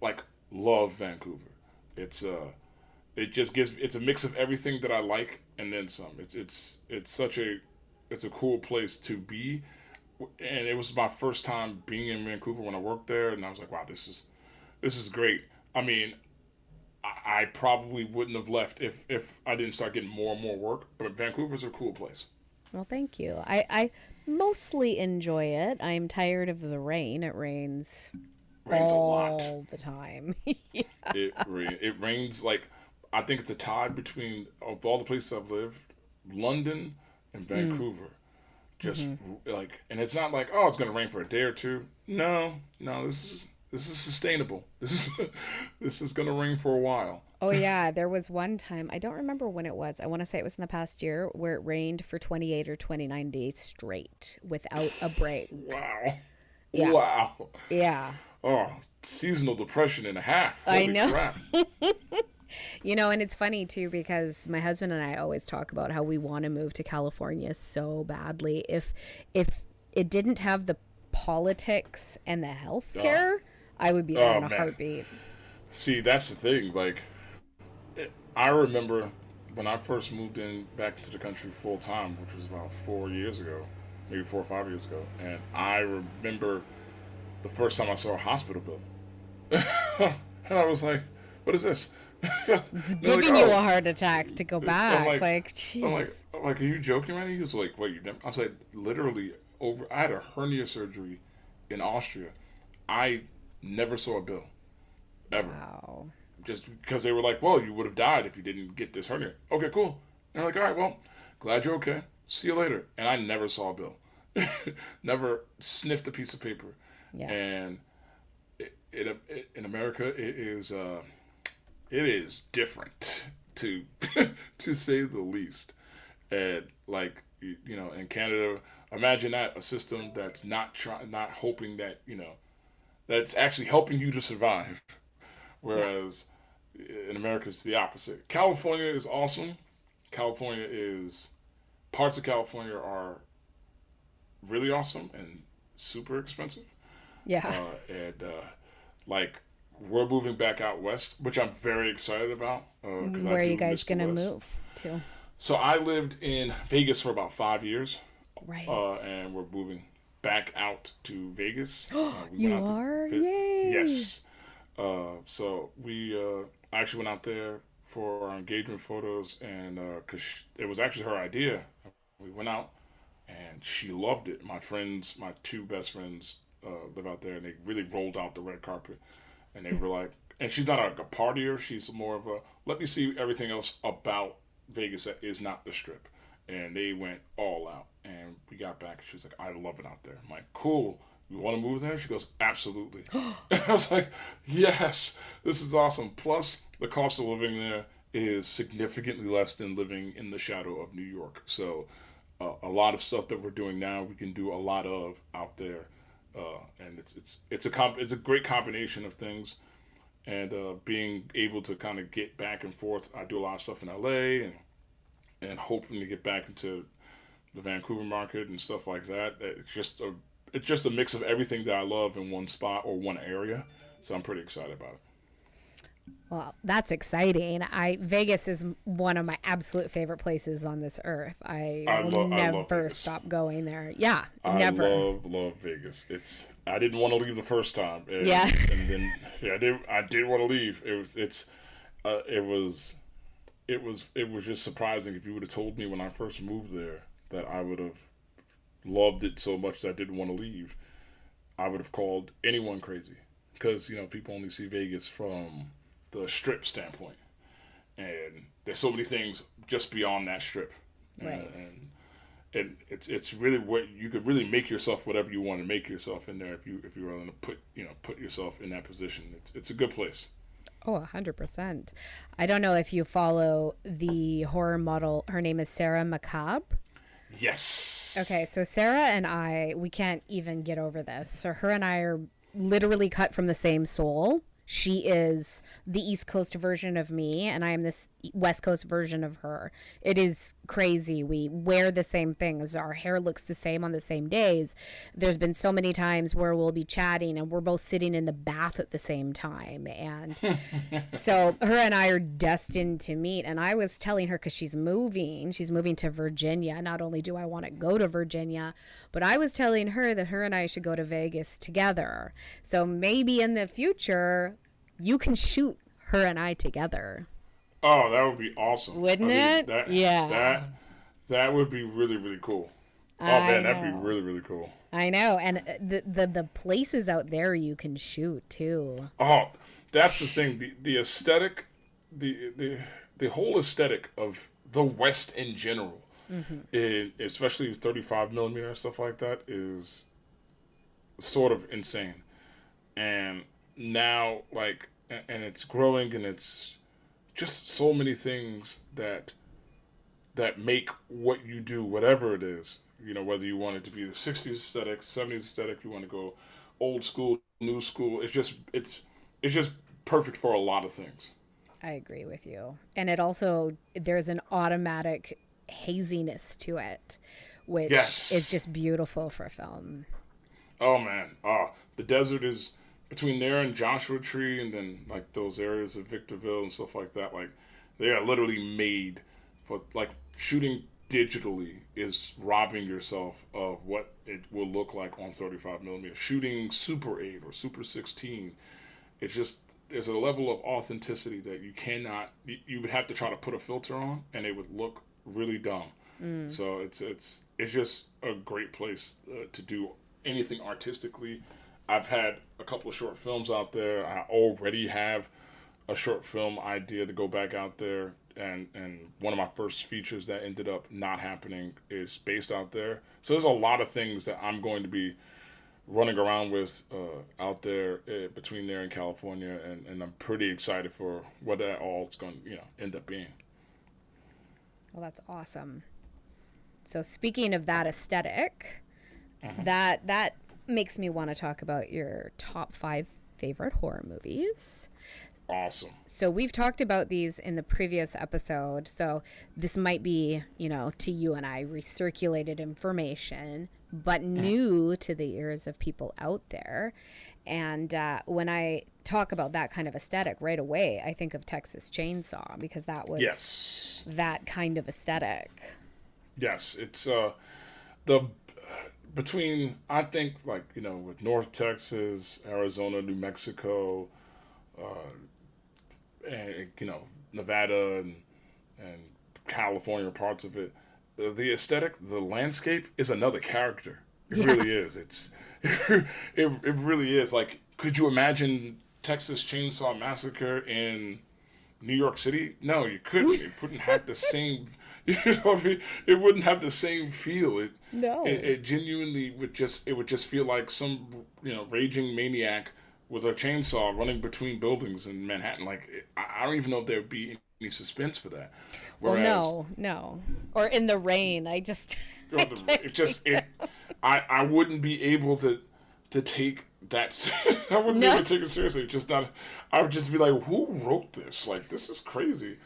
Like love vancouver. It's uh it just gives it's a mix of everything that i like and then some. It's it's it's such a it's a cool place to be and it was my first time being in vancouver when i worked there and i was like wow this is this is great i mean I- I probably wouldn't have left if if I didn't start getting more and more work. But Vancouver's a cool place. Well, thank you. I, I mostly enjoy it. I'm tired of the rain. It rains Rains a all lot. the time. (laughs) It ra- it rains like I think it's a tie between of all the places I've lived, London and hmm. Vancouver. Just mm-hmm. like, and it's not like oh, it's gonna rain for a day or two. No, no, this is this is sustainable. (laughs) This is this is gonna rain for a while. oh (laughs) yeah, there was one time I don't remember when it was. I want to say it was in the past year where it rained for 28 or 29 days straight without a break. (laughs) Wow. Yeah. Wow. Yeah. Oh, seasonal depression and a half. I Holy know. You know, and it's funny too because my husband and I always talk about how we want to move to California so badly. If if it didn't have the politics and the health healthcare, I would be there Oh, in a man. heartbeat. See, that's the thing. Like, it, I remember when I first moved in back to the country full time, which was about four years ago, maybe four or five years ago, and I remember the first time I saw a hospital bill, (laughs) and I was like, "What is this?" They're like, Giving you "Oh." a heart attack to go back. like- like, jeez. I'm like, I'm like, are you joking, man? He was like, wait, you never? I said, literally over. I had a hernia surgery in Austria. I never saw a bill, ever. wow. Just because they were like, well, you would have died if you didn't get this hernia. Okay, cool. And I'm like, all right, well, glad you're okay. See you later. And I never saw a bill. (laughs) never sniffed a piece of paper. Yeah. And it, it, it, in America, it is uh, it is different to (laughs) to say the least. And like you, you know, in Canada, imagine that a system that's not trying, not hoping that you know, that's actually helping you to survive. Whereas in America, it's the opposite. California is awesome. California is parts of California are really awesome and super expensive. Yeah. Uh, and uh, like we're moving back out west, which I'm very excited about. Uh, Where are you guys gonna move to? So I lived in Vegas for about five years, Right. uh, and we're moving back out to Vegas. (gasps) Uh, we you to are? vi- Yay. Yes. Uh, so we uh, actually went out there for our engagement photos, and because it was actually her idea, we went out, and she loved it. My friends, my two best friends, uh, live out there, and they really rolled out the red carpet, and they were like, and she's not a, a partier. She's more of a let me see everything else about Vegas that is not the strip, and they went all out. And we got back, she was like, I love it out there. I'm like, cool. You want to move there? She goes, absolutely. (gasps) (laughs) I was like, yes, this is awesome. Plus, the cost of living there is significantly less than living in the shadow of New York. So, uh, a lot of stuff that we're doing now, we can do a lot of out there, uh, and it's it's it's a comp- it's a great combination of things, and uh, being able to kind of get back and forth. I do a lot of stuff in LA, and and hoping to get back into the Vancouver market and stuff like that. It's just a it's just a mix of everything that I love in one spot or one area. So I'm pretty excited about it. Well, that's exciting. I Vegas is one of my absolute favorite places on this earth. I, I will I never Vegas. stop going there. Yeah, I never. love love Vegas. It's I didn't want to leave the first time. And, Yeah. and then yeah, I did I did want to leave. It was it's uh, it was it was it was just surprising if you would have told me when I first moved there that I would have loved it so much that I didn't want to leave. I would have called anyone crazy because you know people only see Vegas from the strip standpoint, and there's so many things just beyond that strip. And- Right. and and it's it's really what you could really make yourself whatever you want to make yourself in there if you if you're willing to put you know put yourself in that position. It's it's a good place. Oh, a hundred percent. I don't know if you follow the horror model. Her name is Sarah Macabre. Yes. Okay, so Sarah and I, we can't even get over this. So her and I are literally cut from the same soul. She is the East Coast version of me, and I am this West Coast version of her. It is crazy. We wear the same things. Our hair looks the same on the same days. There's been so many times where we'll be chatting and we're both sitting in the bath at the same time. And (laughs) so her and I are destined to meet. And I was telling her because she's moving, she's moving to Virginia. Not only do I want to go to Virginia, but I was telling her that her and I should go to Vegas together. So maybe in the future, you can shoot her and I together. Oh, that would be awesome. Wouldn't it? That, Yeah. That that would be really really cool. Oh I man, that'd be really really cool. I know, and uh, the, the the places out there you can shoot too. Oh, that's the thing. The the aesthetic, the the the whole aesthetic of the West in general, it, especially thirty five millimeter and stuff like that, is sort of insane. And now, like, and it's growing, and it's just so many things that that make what you do, whatever it is, you know, whether you want it to be the '60s aesthetic, '70s aesthetic, you want to go old school, new school. It's just it's it's just perfect for a lot of things. I agree with you. And it also there's an automatic haziness to it, which Yes. is just beautiful for film. Oh man, ah, the desert is between there and Joshua Tree, and then like those areas of Victorville and stuff like that. Like they are literally made for like shooting digitally is robbing yourself of what it will look like on 35 millimeter. Shooting Super 8 or Super 16, it's just there's a level of authenticity that you cannot. You, you would have to try to put a filter on, and it would look really dumb. Mm. So it's it's it's just a great place uh, to do anything artistically. I've had a couple of short films out there. I already have a short film idea to go back out there and and one of my first features that ended up not happening is based out there. So there's a lot of things that I'm going to be running around with uh, out there uh, between there and California, and, and I'm pretty excited for what that all is going to you know end up being. Well, that's awesome. So speaking of that esthetic mm-hmm. that that makes me want to talk about your top five favorite horror movies. Awesome. So we've talked about these in the previous episode. So this might be, you know, to you and I recirculated information, but new to the ears of people out there. And uh, when I talk about that kind of aesthetic right away, I think of Texas Chainsaw because that was yes. that kind of aesthetic. Yes, it's uh, the between I think like you know with North Texas, Arizona, New Mexico, uh, and you know Nevada and and California parts of it, the aesthetic, the landscape is another character. It yeah. really is. It's (laughs) it, it really is. Like, could you imagine Texas Chainsaw Massacre in New York City? No, you couldn't. It (laughs) wouldn't have the same. (laughs) You know, I mean? it wouldn't have the same feel. It no. It, it, genuinely would just it would just feel like some you know raging maniac with a chainsaw running between buildings in Manhattan. Like I don't even know if there would be any suspense for that. Whereas, well, no, no, or in the rain. I just (laughs) oh, it just it. I I wouldn't be able to to take that. (laughs) I wouldn't no. be able to take it seriously. Just not. I would just be like, who wrote this? Like this is crazy.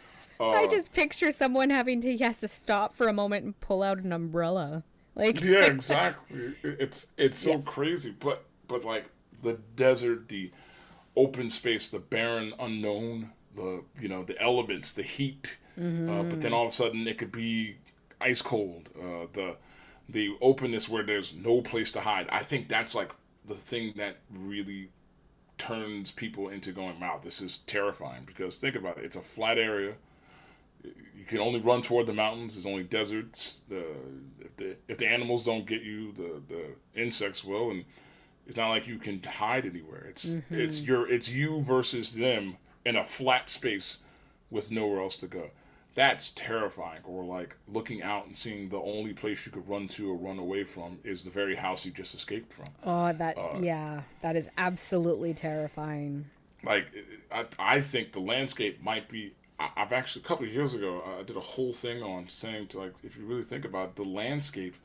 Uh, I just picture someone having to yes to stop for a moment and pull out an umbrella. Like yeah, (laughs) exactly. It's it's so yeah. crazy, but but like the desert, the open space, the barren unknown, the you know the elements, the heat, mm-hmm. uh, but then all of a sudden it could be ice cold. Uh, the the openness where there's no place to hide. I think that's like the thing that really turns people into going, "Wow, this is terrifying." Because think about it, it's a flat area you can only run toward the mountains. There's only deserts. The if the if the animals don't get you, the the insects will, and it's not like you can hide anywhere. It's mm-hmm. it's your it's you versus them in a flat space with nowhere else to go. That's terrifying. Or like looking out and seeing the only place you could run to or run away from is the very house you just escaped from. Oh, that uh, yeah, that is absolutely terrifying. Like I I think the landscape might be I've actually a couple of years ago I did a whole thing on saying to like if you really think about it, the landscape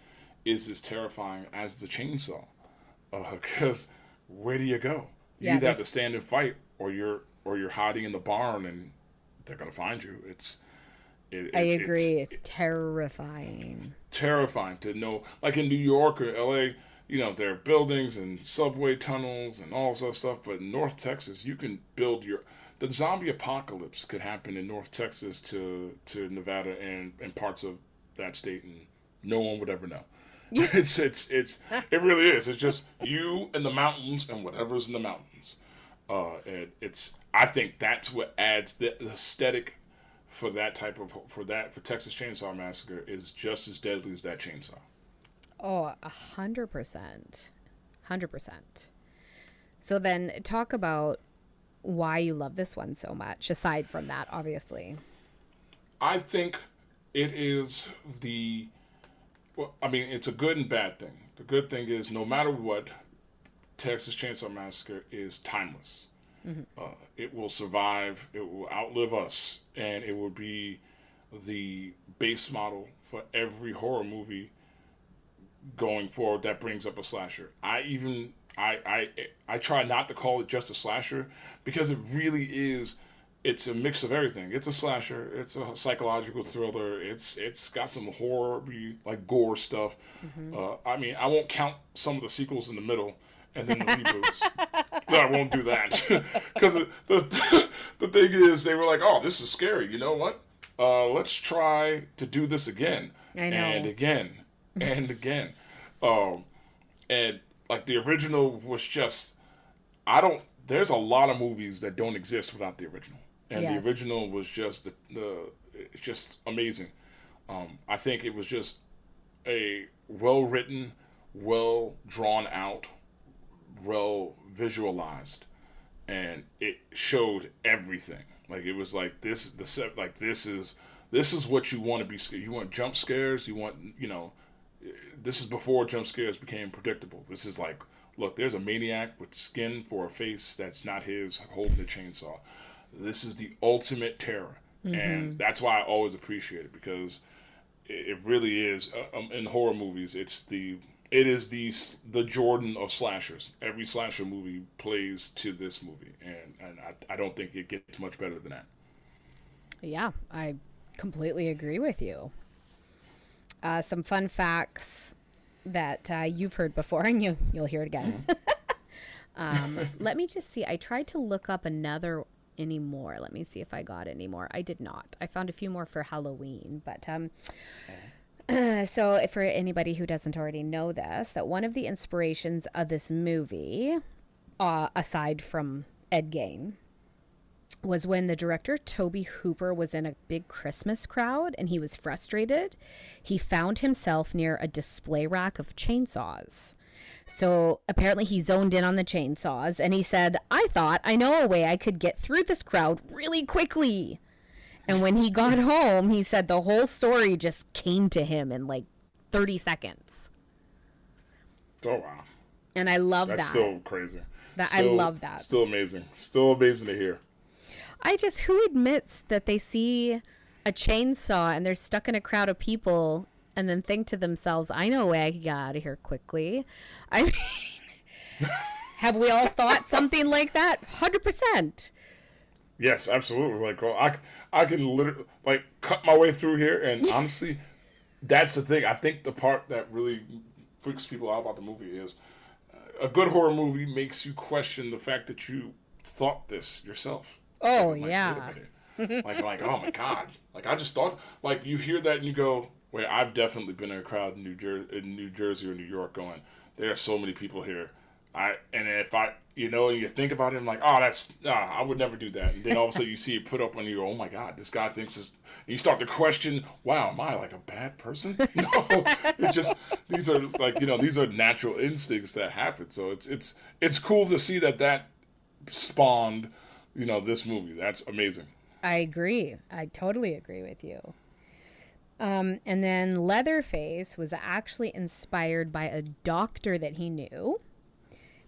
is as terrifying as the chainsaw, because uh, (laughs) where do you go? You yeah, either have to stand and fight, or you're or you're hiding in the barn and they're gonna find you. It's it, I agree. It's, it's terrifying. Terrifying to know, like in New York or L.A. You know, there are buildings and subway tunnels and all that stuff. But in North Texas, you can build your the zombie apocalypse could happen in North Texas to to Nevada and, and parts of that state, and no one would ever know. (laughs) it's it's it's it really is. It's just you and the mountains and whatever's in the mountains. Uh, and it's I think that's what adds the, the aesthetic for that type of for that for Texas Chainsaw Massacre is just as deadly as that chainsaw. Oh, a hundred percent, hundred percent. So then, talk about why you love this one so much, aside from that, obviously. I think it is the. Well, I mean, it's a good and bad thing. The good thing is, no matter what, Texas Chainsaw Massacre is timeless. Mm-hmm. Uh, it will survive. It will outlive us, and it will be the base model for every horror movie going forward that brings up a slasher. I even I I I try not to call it just a slasher because it really is it's a mix of everything. It's a slasher. It's a psychological thriller. It's it's got some horror, like gore stuff. Mm-hmm. Uh, I mean, I won't count some of the sequels in the middle and then the reboots. (laughs) no, I won't do that (laughs) because the, the (laughs) the thing is, they were like, "Oh, this is scary." You know what? Uh, let's try to do this again and again and again. Um, and like the original was just, I don't. There's a lot of movies that don't exist without the original and yes. the original was just the, the it's just amazing. Um, I think it was just a well written, well drawn out, well visualized, and it showed everything. Like it was like this the set like this is this is what you want to be scared. You want jump scares. You want you know this is before jump scares became predictable. This is like look, there's a maniac with skin for a face that's not his holding a chainsaw this is the ultimate terror, mm-hmm. and that's why I always appreciate it because it, really is uh, um, in horror movies. It's the it is the the Jordan of slashers. Every slasher movie plays to this movie, and and I, I don't think it gets much better than that. Yeah, I completely agree with you. Uh, some fun facts that uh, you've heard before, and you you'll hear it again. (laughs) um, (laughs) let me just see. I tried to look up another anymore. Let me see if I got any more. I did not. I found a few more for Halloween, but um. Uh, (clears throat) so, for anybody who doesn't already know this, that one of the inspirations of this movie, uh, aside from Ed Gein, was when the director Tobe Hooper was in a big Christmas crowd and he was frustrated. He found himself near a display rack of chainsaws. So apparently he zoned in on the chainsaws and he said, I thought I know a way I could get through this crowd really quickly. And when he got home, he said the whole story just came to him in like 30 seconds. Oh, wow. And I love That's that. still crazy. That still, I love that. Still amazing. Still amazing to hear. I just, who admits that they see a chainsaw and they're stuck in a crowd of people and then think to themselves, I know a way I can get out of here quickly. I mean, (laughs) have we all thought something like that? 100%. Yes, absolutely. Like, well, I, I can literally, like, cut my way through here. And honestly, that's the thing. I think the part that really freaks people out about the movie is uh, a good horror movie makes you question the fact that you thought this yourself. (laughs) Oh, like, yeah. like, like, oh my God. Like, I just thought, like, you hear that and you go, wait I've definitely been in a crowd in New Jersey, in New Jersey or New York, going, there are so many people here. I and if I, you know, and you think about it, I'm like, oh, that's, nah, I would never do that. And then all of a sudden you see it put up and you go, oh my God, this guy thinks this. you start to question, wow, am I like a bad person? (laughs) No, it's just these are like you know these are natural instincts that happen. So it's it's it's cool to see that that spawned, you know, this movie. That's amazing. I agree. I totally agree with you. Um, and then Leatherface was actually inspired by a doctor that he knew.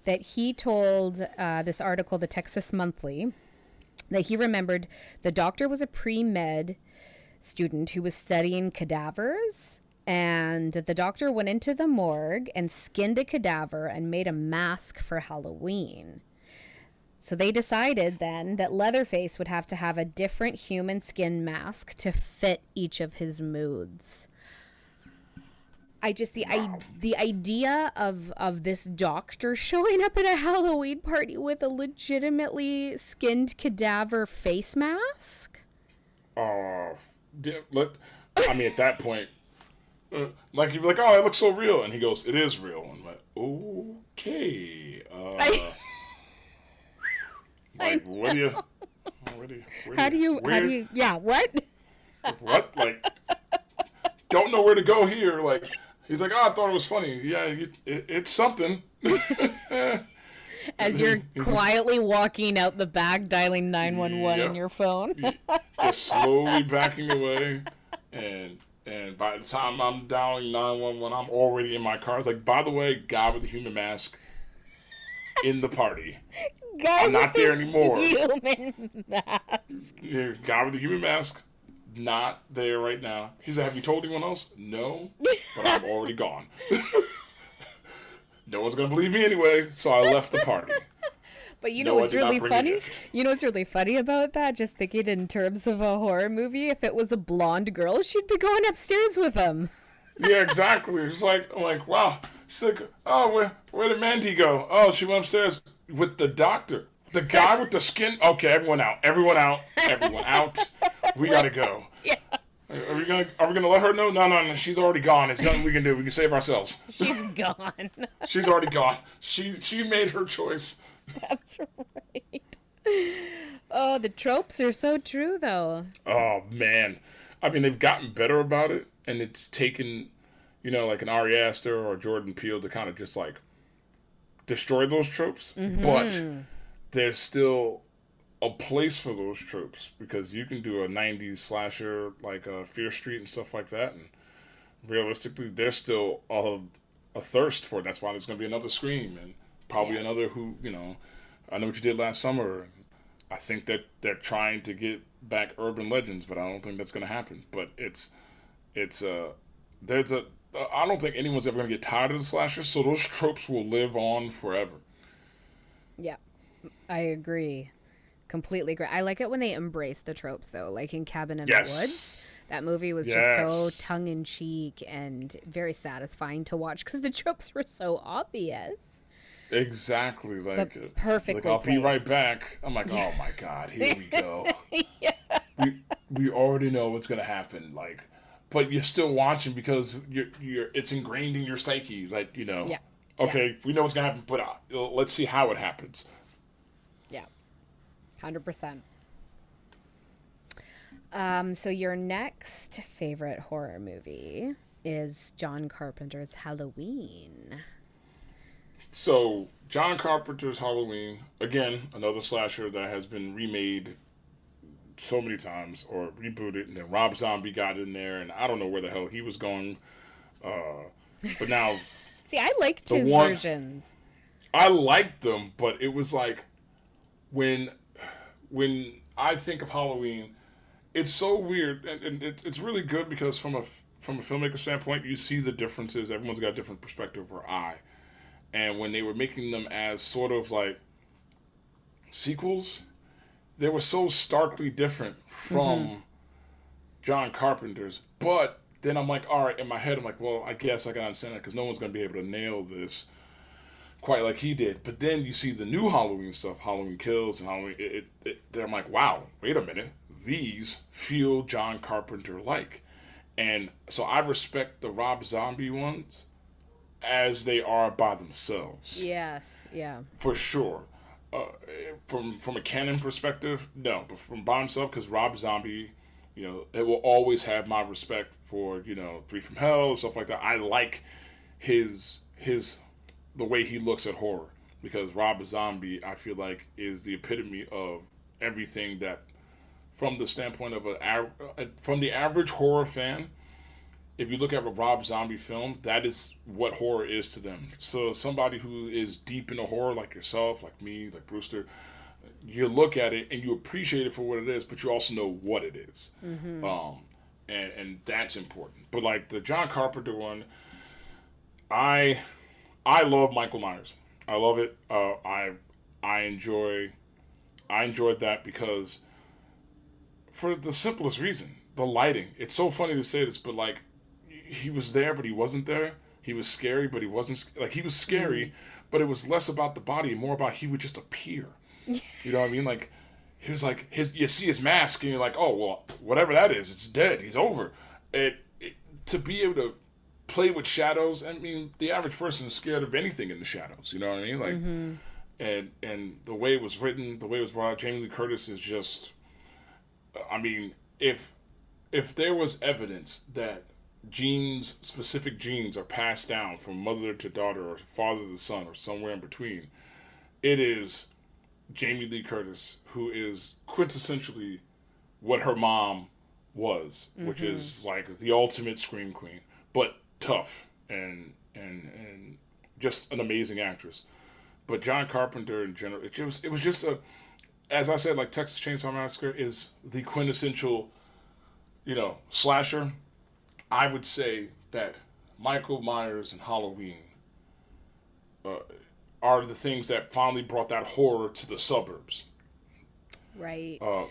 That he told uh, this article, the Texas Monthly, that he remembered the doctor was a pre med student who was studying cadavers. And the doctor went into the morgue and skinned a cadaver and made a mask for Halloween. So they decided then that Leatherface would have to have a different human skin mask to fit each of his moods. I just the. I, the idea of of this doctor (laughs) showing up at a Halloween party with a legitimately skinned cadaver face mask. Oh, uh, let I mean at that point, uh, like you'd be like, "Oh, it looks so real," and he goes, "It is real." And I'm like, "Okay." Uh, I, like, (laughs) what do you? What do you how do you? Where, how do you? Yeah, what? (laughs) What? Like, don't know where to go here. Like, he's like, oh, I thought it was funny. Yeah, it, it, it's something. (laughs) As you're quietly walking out the back, dialing nine one one on your phone, just slowly backing away, and and by the time I'm dialing nine one one, I'm already in my car. It's like, by the way, guy with the human mask in the party. I'm not there anymore. Human (laughs) mask. Guy with the human mask, not there right now. He said, "Have you told anyone else?" No, but I'm (laughs) already gone. (laughs) no one's gonna believe me anyway, so I left the party. But you know No, what's really funny? You know what's really funny about that? Just thinking in terms of a horror movie, if it was a blonde girl, she'd be going upstairs with him. Yeah, exactly. It's like I'm like, wow. She's like, oh, where where did Mandy go? Oh, she went upstairs with the doctor, the guy with the skin. Okay, everyone out, everyone out, everyone out. We gotta go. (laughs) Yeah. Are we gonna Are we gonna let her know? No, no, no. She's already gone. It's nothing we can do. We can save ourselves. (laughs) She's gone. (laughs) She's already gone. She she made her choice. That's right. Oh, the tropes are so true, though. Oh man, I mean they've gotten better about it, and it's taken, you know, like an Ari Aster or Jordan Peele to kind of just like destroy those tropes. But there's still a place for those tropes because you can do a '90s slasher like uh, Fear Street and stuff like that, and realistically, there's still a, a thirst for it. That's why there's going to be another Scream and probably Yeah. another who you know. I know what you did last summer. I think that they're trying to get back urban legends, but I don't think that's going to happen. But it's it's uh there's a I don't think anyone's ever going to get tired of the slasher, so those tropes will live on forever. Yeah, I agree. Completely agree. I like it when they embrace the tropes, though. Like in Cabin in the Woods, that movie was just so tongue in cheek and very satisfying to watch because the (laughs) tropes were so obvious. Exactly. Like, uh, perfectly like I'll be right back. I'm like, oh my god, here we go. (laughs) yeah. we we already know what's gonna happen. Like, but you're still watching because you're you're it's ingrained in your psyche. Like, you know, Yeah. okay, we know what's gonna happen, but uh, let's see how it happens. Yeah. 100%. Um, so your next favorite horror movie is John Carpenter's Halloween. So, John Carpenter's Halloween, again, another slasher that has been remade so many times or rebooted, and then Rob Zombie got in there, and I don't know where the hell he was going. Uh, but now (laughs) See, I liked The his one- versions. I liked them, but it was like when when I think of Halloween, it's so weird, and, and it's it's really good because from a from a filmmaker standpoint, you see the differences. Everyone's got a different perspective or eye, and when they were making them as sort of like sequels, they were so starkly different from mm-hmm. John Carpenter's. But then I'm like, all right, in my head, I'm like, well, I guess I can understand that because no one's gonna be able to nail this quite like he did. But then you see the new Halloween stuff, Halloween Kills and Halloween. It, it, it, then I'm like, wow, wait a minute, these feel John Carpenter like, and so I respect the Rob Zombie ones as they are by themselves Yes, yeah. for sure. Uh, from from a canon perspective, no, but from by himself, because Rob Zombie, you know, it will always have my respect for you know Three from Hell and stuff like that. I like his his the way he looks at horror because Rob Zombie, I feel like, is the epitome of everything that, from the standpoint of a from the average horror fan, if you look at a Rob Zombie film, that is what horror is to them. So somebody who is deep into horror, like yourself, like me, like Brewster, you look at it and you appreciate it for what it is, but you also know what it is. Um, and and that's important. But like the John Carpenter one, I I love Michael Myers. I love it. Uh, I I enjoy I enjoyed that because for the simplest reason, the lighting. It's so funny to say this, but like he was there, but he wasn't there. He was scary, but he wasn't like he was scary, mm. but it was less about the body and more about he would just appear. (laughs) You know what I mean? Like he was like his. You see his mask, and you're like, oh well, whatever that is, it's dead. He's over. It, it to be able to play with shadows. I mean, the average person is scared of anything in the shadows. You know what I mean? Like, mm-hmm. and and the way it was written, the way it was brought, out, Jamie Lee Curtis is just. I mean, if if there was evidence that genes, specific genes, are passed down from mother to daughter or father to son or somewhere in between, it is Jamie Lee Curtis who is quintessentially what her mom was, which mm-hmm. is like the ultimate scream queen, but tough and and and just an amazing actress. But John Carpenter in general, it just it was just a, as I said, like Texas Chainsaw Massacre is the quintessential, you know, slasher. I would say that Michael Myers and Halloween uh, are the things that finally brought that horror to the suburbs. Right. Uh,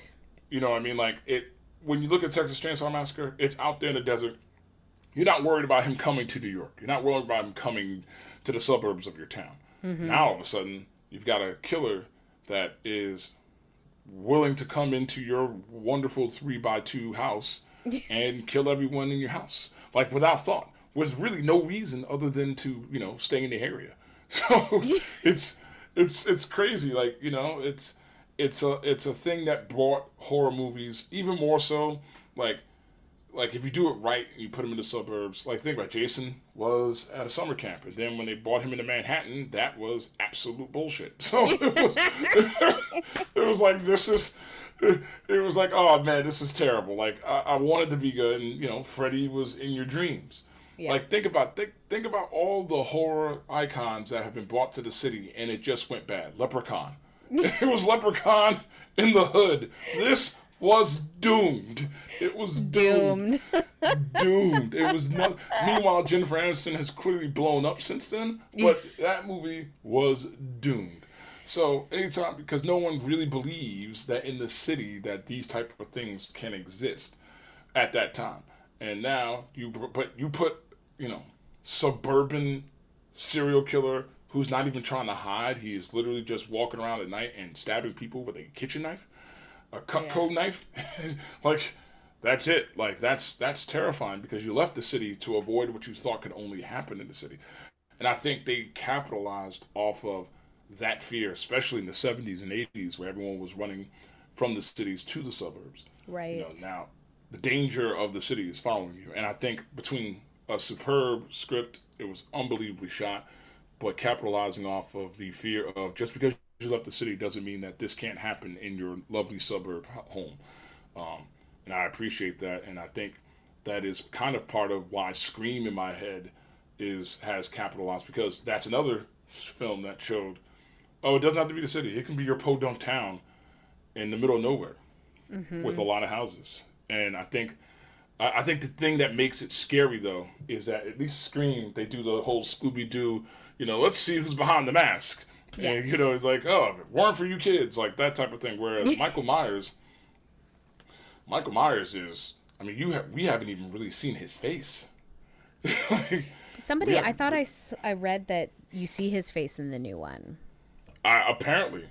you know, what I mean, like it. When you look at Texas Chainsaw Massacre, it's out there in the desert. You're not worried about him coming to New York. You're not worried about him coming to the suburbs of your town. Now all of a sudden, you've got a killer that is willing to come into your wonderful three by two house (laughs) and kill everyone in your house, like without thought, with really no reason other than to you know stay in the area. (laughs) So (laughs) it's it's it's crazy. Like you know, it's it's a it's a thing that brought horror movies even more so. Like like if you do it right, you put him in the suburbs. Like think about it, Jason was at a summer camp, and then when they brought him into Manhattan, that was absolute bullshit. So it was it was like this is it was like oh man, this is terrible. Like I, I wanted to be good, and you know Freddy was in your dreams. Yeah. Like think about think think about all the horror icons that have been brought to the city, and it just went bad. Leprechaun. (laughs) it was Leprechaun in the hood. This was doomed. It was doomed. Doomed. (laughs) doomed. It was not. Meanwhile, Jennifer Aniston has clearly blown up since then, but that movie was doomed. So anytime, because no one really believes that in the city that these type of things can exist at that time, and now you but you put you know suburban serial killer who's not even trying to hide. He is literally just walking around at night and stabbing people with a kitchen knife, a Cutco knife. (laughs) like that's it. Like that's that's terrifying because you left the city to avoid what you thought could only happen in the city. And I think they capitalized off of that fear, especially in the 70s and 80s where everyone was running from the cities to the suburbs. Right. You know, now the danger of the city is following you. And I think between a superb script, it was unbelievably shot, but capitalizing off of the fear of just because you left the city doesn't mean that this can't happen in your lovely suburb home. Um, and I appreciate that, and I think that is kind of part of why Scream in my head is has capitalized because that's another film that showed, oh, it doesn't have to be the city; it can be your podunk town in the middle of nowhere with a mm-hmm. lot of houses. And I think, I I think the thing that makes it scary though is that at least Scream they do the whole Scooby Doo, you know, let's see who's behind the mask. Yes. And you know, it's like, oh, weren't for you kids, like that type of thing. Whereas (laughs) Michael Myers, Michael Myers is, I mean, you have we haven't even really seen his face. (laughs) like, Somebody, I thought I read that you see his face in the new one. I, apparently.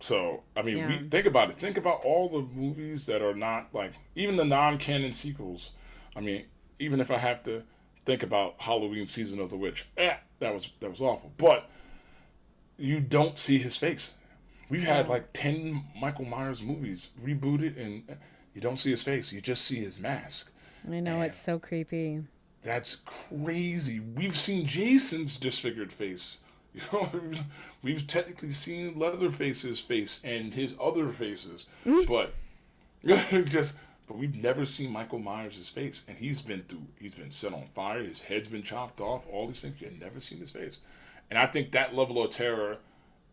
So I mean, we think about it. Think about all the movies that are not like even the non-canon sequels. I mean, even if I have to think about Halloween season of the witch, eh, that was that was awful. But you don't see his face. We've had like ten Michael Myers movies rebooted, and you don't see his face. You just see his mask. I know it's so creepy. That's crazy. We've seen Jason's disfigured face. (laughs) You know, we've technically seen Leatherface's face and his other faces, mm. but (laughs) just but we've never seen Michael Myers' face, and he's been through. He's been set on fire. His head's been chopped off. All these things. You've never seen his face, and I think that level of terror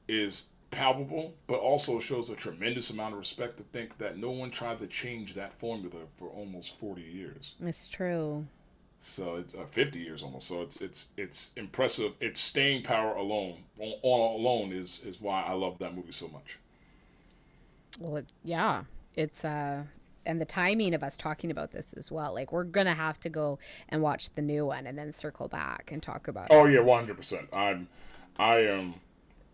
is palpable, but also shows a tremendous amount of respect to think that no one tried to change that formula for almost forty years. It's true. So it's uh, 50 years almost. So it's it's it's impressive. Its staying power alone, on, on alone, is is why I love that movie so much. Well, it, yeah, it's uh, and the timing of us talking about this as well. Like we're gonna have to go and watch the new one and then circle back and talk about it. Oh yeah, 100. percent I'm, I am,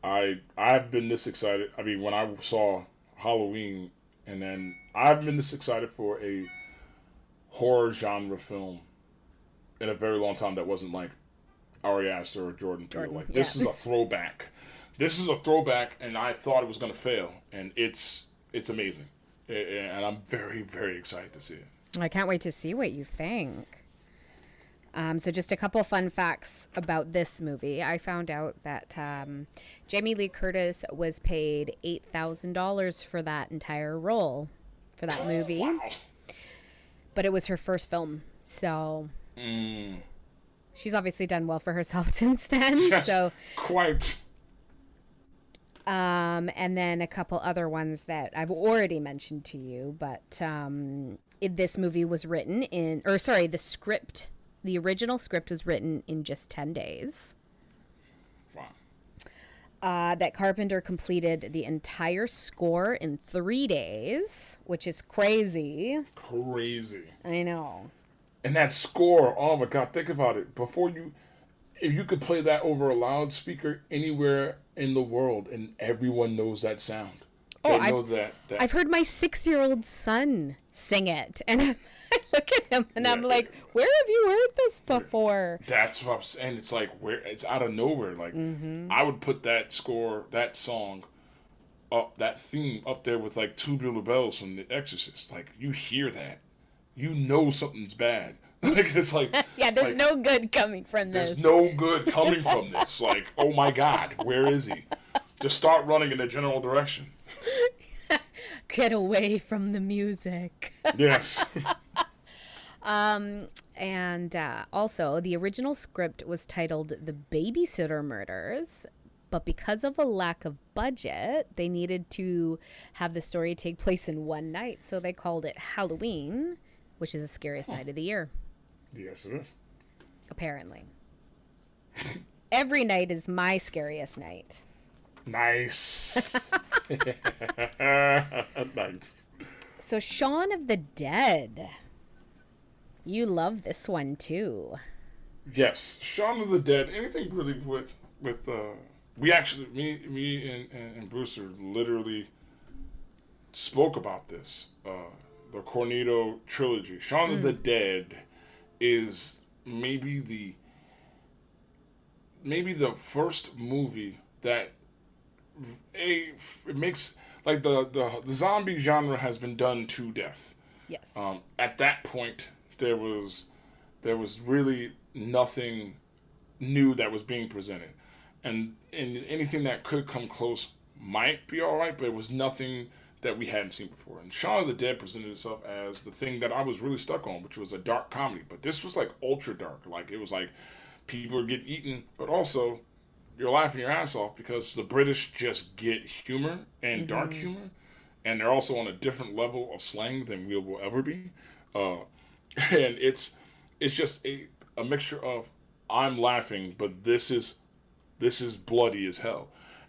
I I've been this excited. I mean, when I saw Halloween, and then I've been this excited for a horror genre film in a very long time that wasn't like Ari Aster or Jordan Peele. Like this yeah. is a throwback. This is a throwback, and I thought it was gonna fail, and it's it's amazing, a- and I'm very very excited to see it. I can't wait to see what you think. Um, so, just a couple fun facts about this movie. I found out that um, Jamie Lee Curtis was paid eight thousand dollars for that entire role for that (gasps) movie, Wow. but it was her first film, so Mm, she's obviously done well for herself (laughs) since then. yes, So, quite. um, and then a couple other ones that I've already mentioned to you, but um, it, this movie was written in, or sorry, the script, the original script was written in just 10 days. Wow. uh, that Carpenter completed the entire score in three days, which is crazy. Crazy. I know. And that score, oh my god, think about it. Before you if you could play that over a loudspeaker anywhere in the world and everyone knows that sound. Oh, they know I've, that, that I've heard my six-year-old son sing it, and (laughs) I look at him and I'm Yeah. like, "Where have you heard this before?" That's what I'm saying. It's like where it's out of nowhere. Like mm-hmm. I would put that score, that song, up that theme up there with like Tubular Bells from The Exorcist. Like you hear that, you know something's bad. (laughs) like it's like (laughs) Yeah, there's like, no good coming from this. There's no good coming from this. (laughs) Like oh my god, where is he? Just start running in a general direction. Get away from the music. Yes. um, And uh, also, the original script was titled The Babysitter Murders, but because of a lack of budget, they needed to have the story take place in one night. So they called it Halloween, which is the scariest night of the year, yes, it is. apparently. (laughs) Every night is my scariest night. Nice. (laughs) (laughs) nice. So, Shaun of the Dead. You love this one too. Yes, Shaun of the Dead. Anything really with with uh, we actually me me and, and, and Brewster literally spoke about this. Uh, the Cornetto trilogy. Shaun of the Dead is maybe the maybe the first movie that a it makes like the the, the zombie genre has been done to death. Yes. Um, at that point, there was there was really nothing new that was being presented, and and anything that could come close might be all right, but it was nothing that we hadn't seen before. And Shaun of the Dead presented itself as the thing that I was really stuck on, which was a dark comedy. But this was like ultra dark. Like it was like people are getting eaten, but also you're laughing your ass off because the British just get humor and dark humor, and they're also on a different level of slang than we will ever be. Uh, (laughs) and it's it's just a, a mixture of I'm laughing, but this is this is bloody as hell.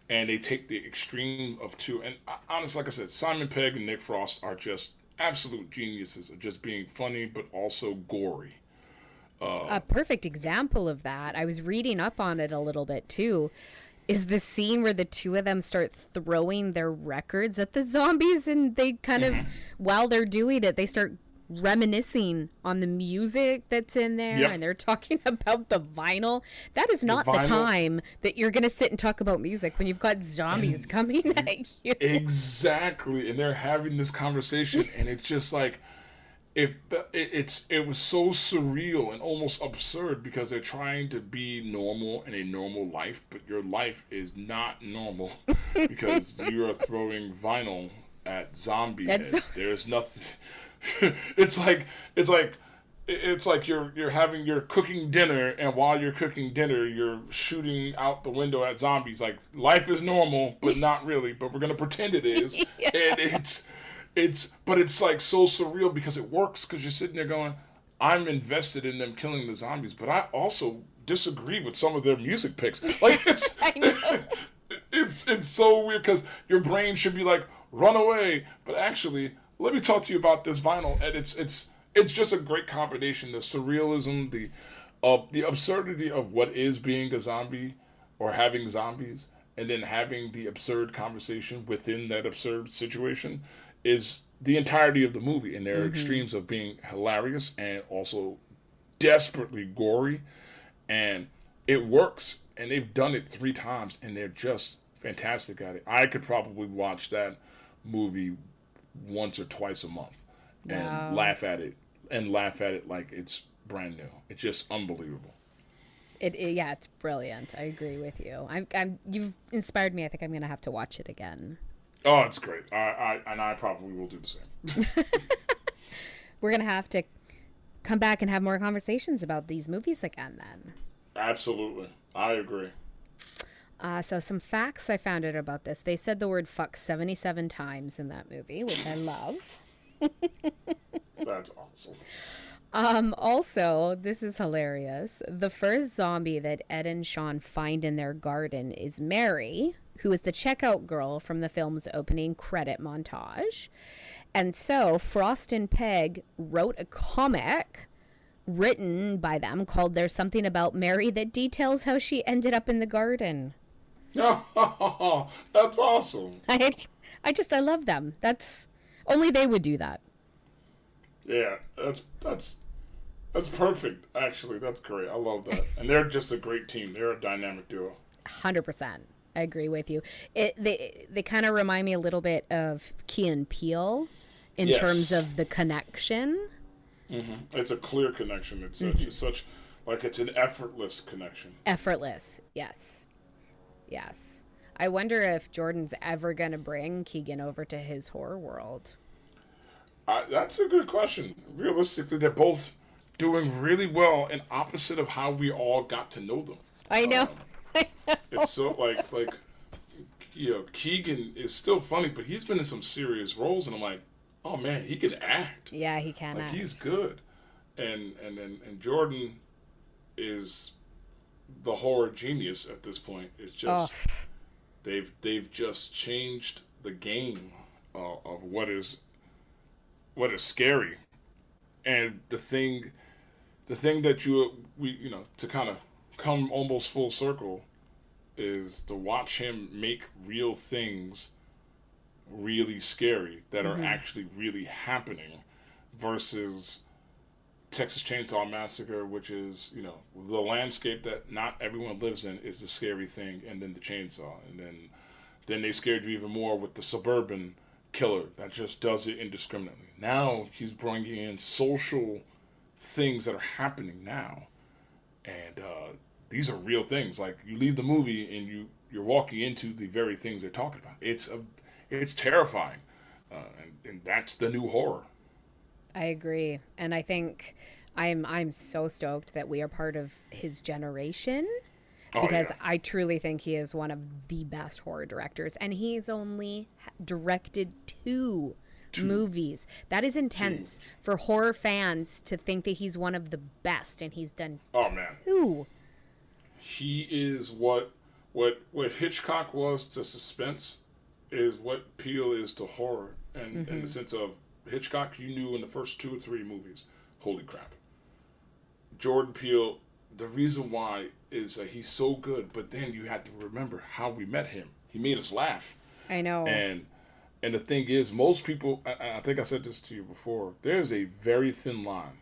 And they take the extreme of two. And uh, honestly, like I said, Simon Pegg and Nick Frost are just absolute geniuses of just being funny, but also gory. a perfect example of that. I was reading up on it a little bit too. Is the scene where the two of them start throwing their records at the (laughs) zombies, and they kind of, while they're doing it, they start reminiscing on the music that's in there, Yep. and they're talking (laughs) about the vinyl. That is not the, vinyl. time that you're going to sit and talk about music when you've got zombies coming (laughs) at you. Exactly, and they're having this conversation, (laughs) and it's just like, if it, it's it was so surreal and almost absurd because they're trying to be normal in a normal life, but your life is not normal because you are throwing vinyl at zombie That's- heads. There's nothing. (laughs) it's like it's like it's like you're you're having you're cooking dinner and while you're cooking dinner you're shooting out the window at zombies. Like life is normal but (laughs) not really but we're gonna pretend it is. (laughs) And it's it's but it's like so surreal because it works because you're sitting there going i'm invested in them killing the zombies but i also disagree with some of their music picks. Like it's it's it's so weird because your brain should be like run away, but actually, let me talk to you about this vinyl, and it's it's it's just a great combination: the surrealism, the uh, the absurdity of what is being a zombie or having zombies, and then having the absurd conversation within that absurd situation is the entirety of the movie, and there are extremes of being hilarious and also desperately gory and it works and they've done it three times and they're just fantastic at it. I could probably watch that movie once or twice a month and Wow. laugh at it and laugh at it like it's brand new it's just unbelievable It, it- yeah, it's brilliant. I agree with you. I'm, I'm, you've inspired me. I think I'm to have to watch it again. oh it's great i, I and i probably will do the same (laughs) We're to have to come back and have more conversations about these movies again then. absolutely i agree Uh, so some facts I found out about this. They said the word fuck 77 times in that movie, which I love. (laughs) that's awesome Um, also, this is hilarious. The first zombie that Ed and Shaun find in their garden is Mary, who is the checkout girl from the film's opening credit montage. And so Frost and Pegg wrote a comic written by them called There's Something About Mary that details how she ended up in the garden. Oh, (laughs) that's awesome. I I just I love them. That's only they would do that. Yeah, that's that's that's perfect. Actually, that's great. I love that. And they're just a great team. They're a dynamic duo. Hundred percent. I agree with you. It they they kind of remind me a little bit of Key and Peele in Yes. terms of the connection. Mm-hmm. It's a clear connection. It's such it's such like it's an effortless connection. Effortless. Yes. Yes. I wonder if Jordan's ever going to bring Keegan over to his horror world. I, that's a good question. Realistically, they're both doing really well, and opposite of how we all got to know them. Um, (laughs) I know. It's so like like you know Keegan is still funny, but he's been in some serious roles, and I'm like, oh man, he can act. yeah, he can. Like act. he's good, and and and, and Jordan is the horror genius at this point. It's just Oh. they've they've just changed the game uh, of what is what is scary, and the thing, the thing that you we you know to kind of come almost full circle is to watch him make real things really scary that are actually really happening versus Texas Chainsaw Massacre, which is, you know, the landscape that not everyone lives in is the scary thing, and then the chainsaw. And then then they scared you even more with the suburban killer that just does it indiscriminately. Now he's bringing in social things that are happening now. And uh, these are real things. Like you leave the movie and you you're walking into the very things they're talking about. It's a it's terrifying, uh, and, and that's the new horror. I agree, and I think I'm I'm so stoked that we are part of his generation Oh, because yeah. I truly think he is one of the best horror directors, and he's only directed two, movies. That is intense for horror fans to think that he's one of the best, and he's done Oh man, two. he is what what what Hitchcock was to suspense is what Peele is to horror, and in the mm-hmm. sense of Hitchcock, you knew in the first two or three movies, holy crap. Jordan Peele, the reason why is that he's so good, but then you have to remember how we met him. He made us laugh. I know. And and the thing is, most people, I, I think I said this to you before. There's a very thin line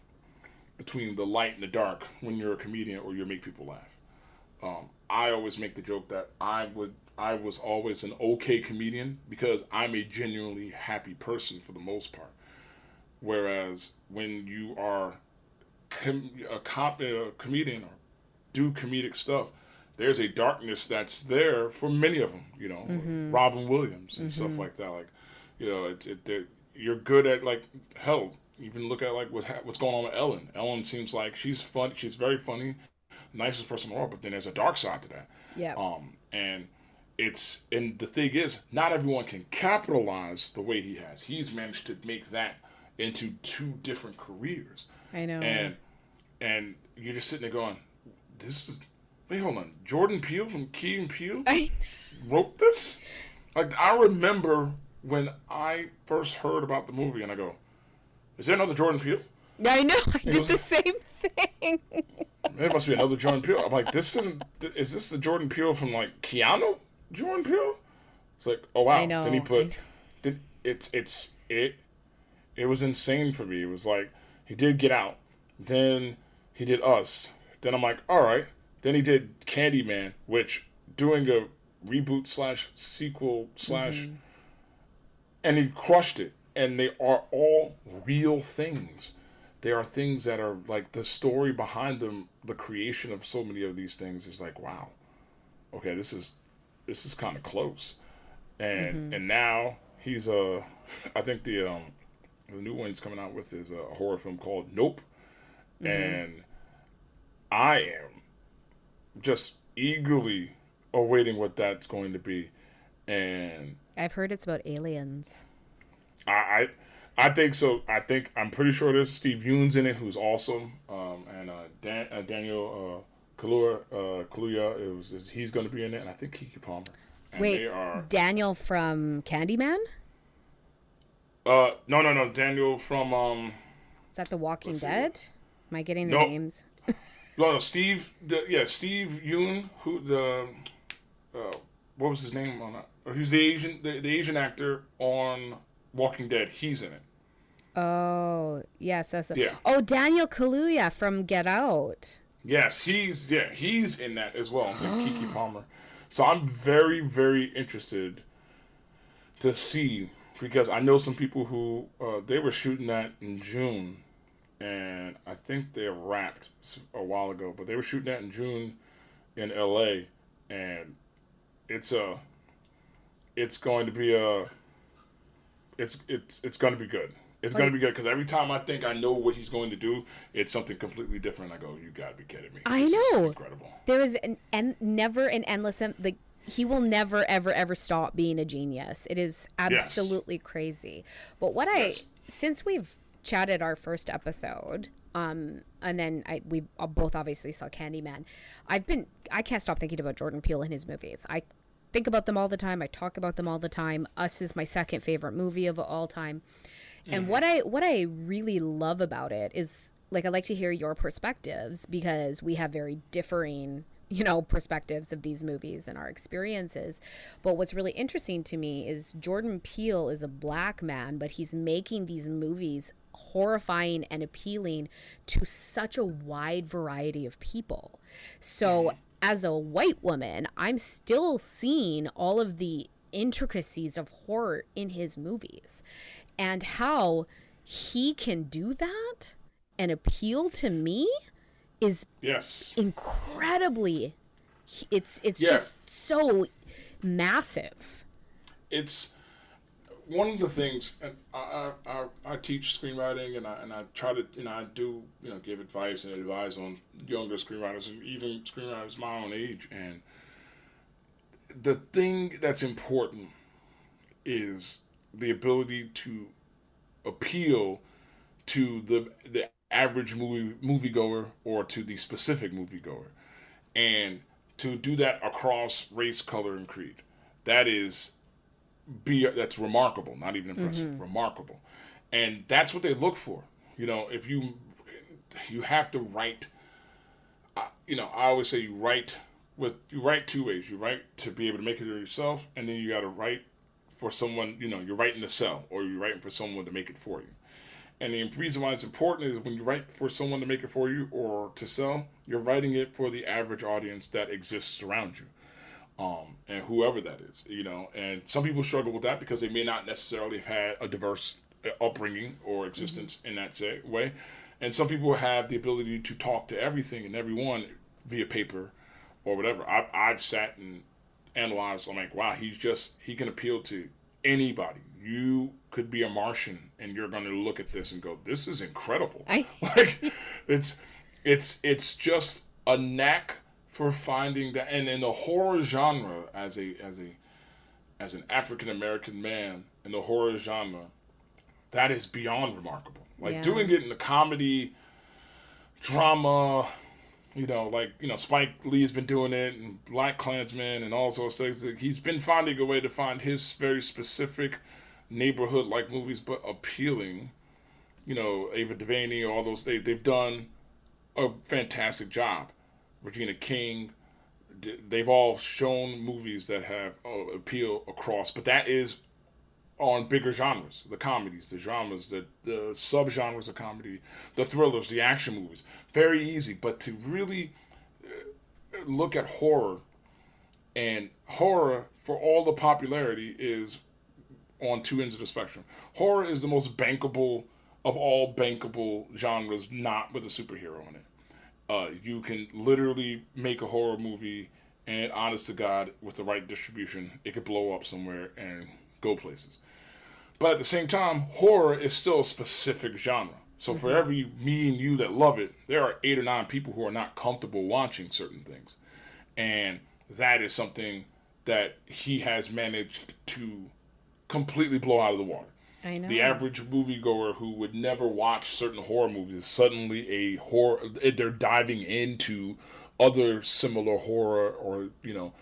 between the light and the dark when you're a comedian or you make people laugh. Um, I always make the joke that I would, I was always an okay comedian because I'm a genuinely happy person for the most part. Whereas when you are com- a, com- a comedian or do comedic stuff, there's a darkness that's there for many of them. You know, Robin Williams and stuff like that. Like, you know, it, it, it, you're good at like hell. Even look at like what ha- what's going on with Ellen. Ellen seems like she's fun. She's very funny, nicest person in the world. But then there's a dark side to that. yeah. Um, and it's and the thing is, not everyone can capitalize the way he has. He's managed to make that into two different careers I know. and and you're just sitting there going, "This is wait, hold on, Jordan Peele from Key and Peele (laughs) I, wrote this." Like I remember when I first heard about the movie, and I go, "Is there another Jordan Peele? I know. (laughs) I did the same thing. (laughs) There must be another Jordan Peele." I'm like, "This doesn't. Is this the Jordan Peele from like Keanu Jordan Peele?" It's like, "Oh wow." I know, Then he put, did it's it's it. It was insane for me. It was like he did Get Out, then he did Us. Then I'm like, all right. Then he did Candyman, which doing a reboot slash sequel slash, and he crushed it. And they are all real things. They are things that are like the story behind them. The creation of so many of these things is like, wow. Okay, this is this is kind of close. And and now he's uh, (laughs) I think the um, the new one he's coming out with is a horror film called Nope, and I am just eagerly awaiting what that's going to be, and I've heard it's about aliens. I, I, I think so. I think I'm pretty sure there's Steve Yeun's in it, who's awesome, um, and uh, Dan, uh, Daniel uh, Kaluuya, uh, Kaluuya is, is he's going to be in it, and I think Keke Palmer. And Wait, they are Daniel from Candyman? Uh no no no Daniel from um Is that The Walking Let's see. Dead? Am I getting the names? (laughs) no no Steve the, yeah Steve Yeun who the uh what was his name on that? He was the Asian the, the Asian actor on Walking Dead. He's in it. Oh, yes. So, so. Yeah. Oh, Daniel Kaluuya from Get Out. Yes, he's yeah, he's in that as well. like Keke (gasps) Palmer. So I'm very very interested to see because I know some people who uh, they were shooting that in June, and I think they wrapped a while ago. But they were shooting that in June in L.A. and it's a it's going to be a it's it's it's going to be good. It's going to be good because every time I think I know what he's going to do, it's something completely different. I go, you got to be kidding me! I This is know. incredible. There is an, en- never an endless like he will never ever ever stop being a genius. It is absolutely crazy. But what I since we've chatted our first episode, um, and then I we uh, both obviously saw Candyman. I've been I can't stop thinking about Jordan Peele and his movies. I think about them all the time. I talk about them all the time. Us is my second favorite movie of all time. And what I what I really love about it is like I like to hear your perspectives because we have very differing, you know, perspectives of these movies and our experiences. But what's really interesting to me is Jordan Peele is a black man, but he's making these movies horrifying and appealing to such a wide variety of people. So as a white woman, I'm still seeing all of the intricacies of horror in his movies and how he can do that and appeal to me is Yes, incredibly it's it's Yeah. just so massive it's one of the things. And I, I, I, teach screenwriting, and I and I try to, and I do, you know, give advice and advise on younger screenwriters and even screenwriters my own age. And the thing that's important is the ability to appeal to the the average movie moviegoer or to the specific moviegoer, and to do that across race, color, and creed. That is be that's remarkable, not even impressive, mm-hmm. remarkable, and that's what they look for. You know, if you you have to write. Uh, you know, I always say you write with you write two ways. You write to be able to make it yourself, and then you got to write for someone. You know, you're writing to sell, or you're writing for someone to make it for you. And the reason why it's important is when you write for someone to make it for you or to sell, you're writing it for the average audience that exists around you um, and whoever that is, you know. And some people struggle with that because they may not necessarily have had a diverse uh, upbringing or existence in that say, way. And some people have the ability to talk to everything and everyone via paper or whatever. I, I've sat and analyzed. I'm like, wow, he's just he can appeal to anybody. You could be a Martian and you're going to look at this and go, this is incredible. I- (laughs) like it's it's it's just a knack for finding that and in the horror genre as a as a as an African American man in the horror genre, that is beyond remarkable. Like Yeah. doing it in the comedy, drama, you know, like you know, Spike Lee has been doing it, and Black Klansman, and all sorts of things. He's been finding a way to find his very specific neighborhood-like movies, but appealing. You know, Ava DuVernay, all those they they've done a fantastic job. Regina King, they've all shown movies that have uh, appeal across, but that is on bigger genres, the comedies, the dramas, the, the subgenres of comedy, the thrillers, the action movies. Very easy, but to really uh, look at horror, and horror for all the popularity is on two ends of the spectrum. Horror is the most bankable of all bankable genres, not with a superhero in it. Uh, you can literally make a horror movie, and honest to God, with the right distribution, it could blow up somewhere and go places. But at the same time, horror is still a specific genre. So for every me and you that love it, there are eight or nine people who are not comfortable watching certain things. And that is something that he has managed to completely blow out of the water. I know. The average moviegoer who would never watch certain horror movies suddenly a horror they're diving into other similar horror or you know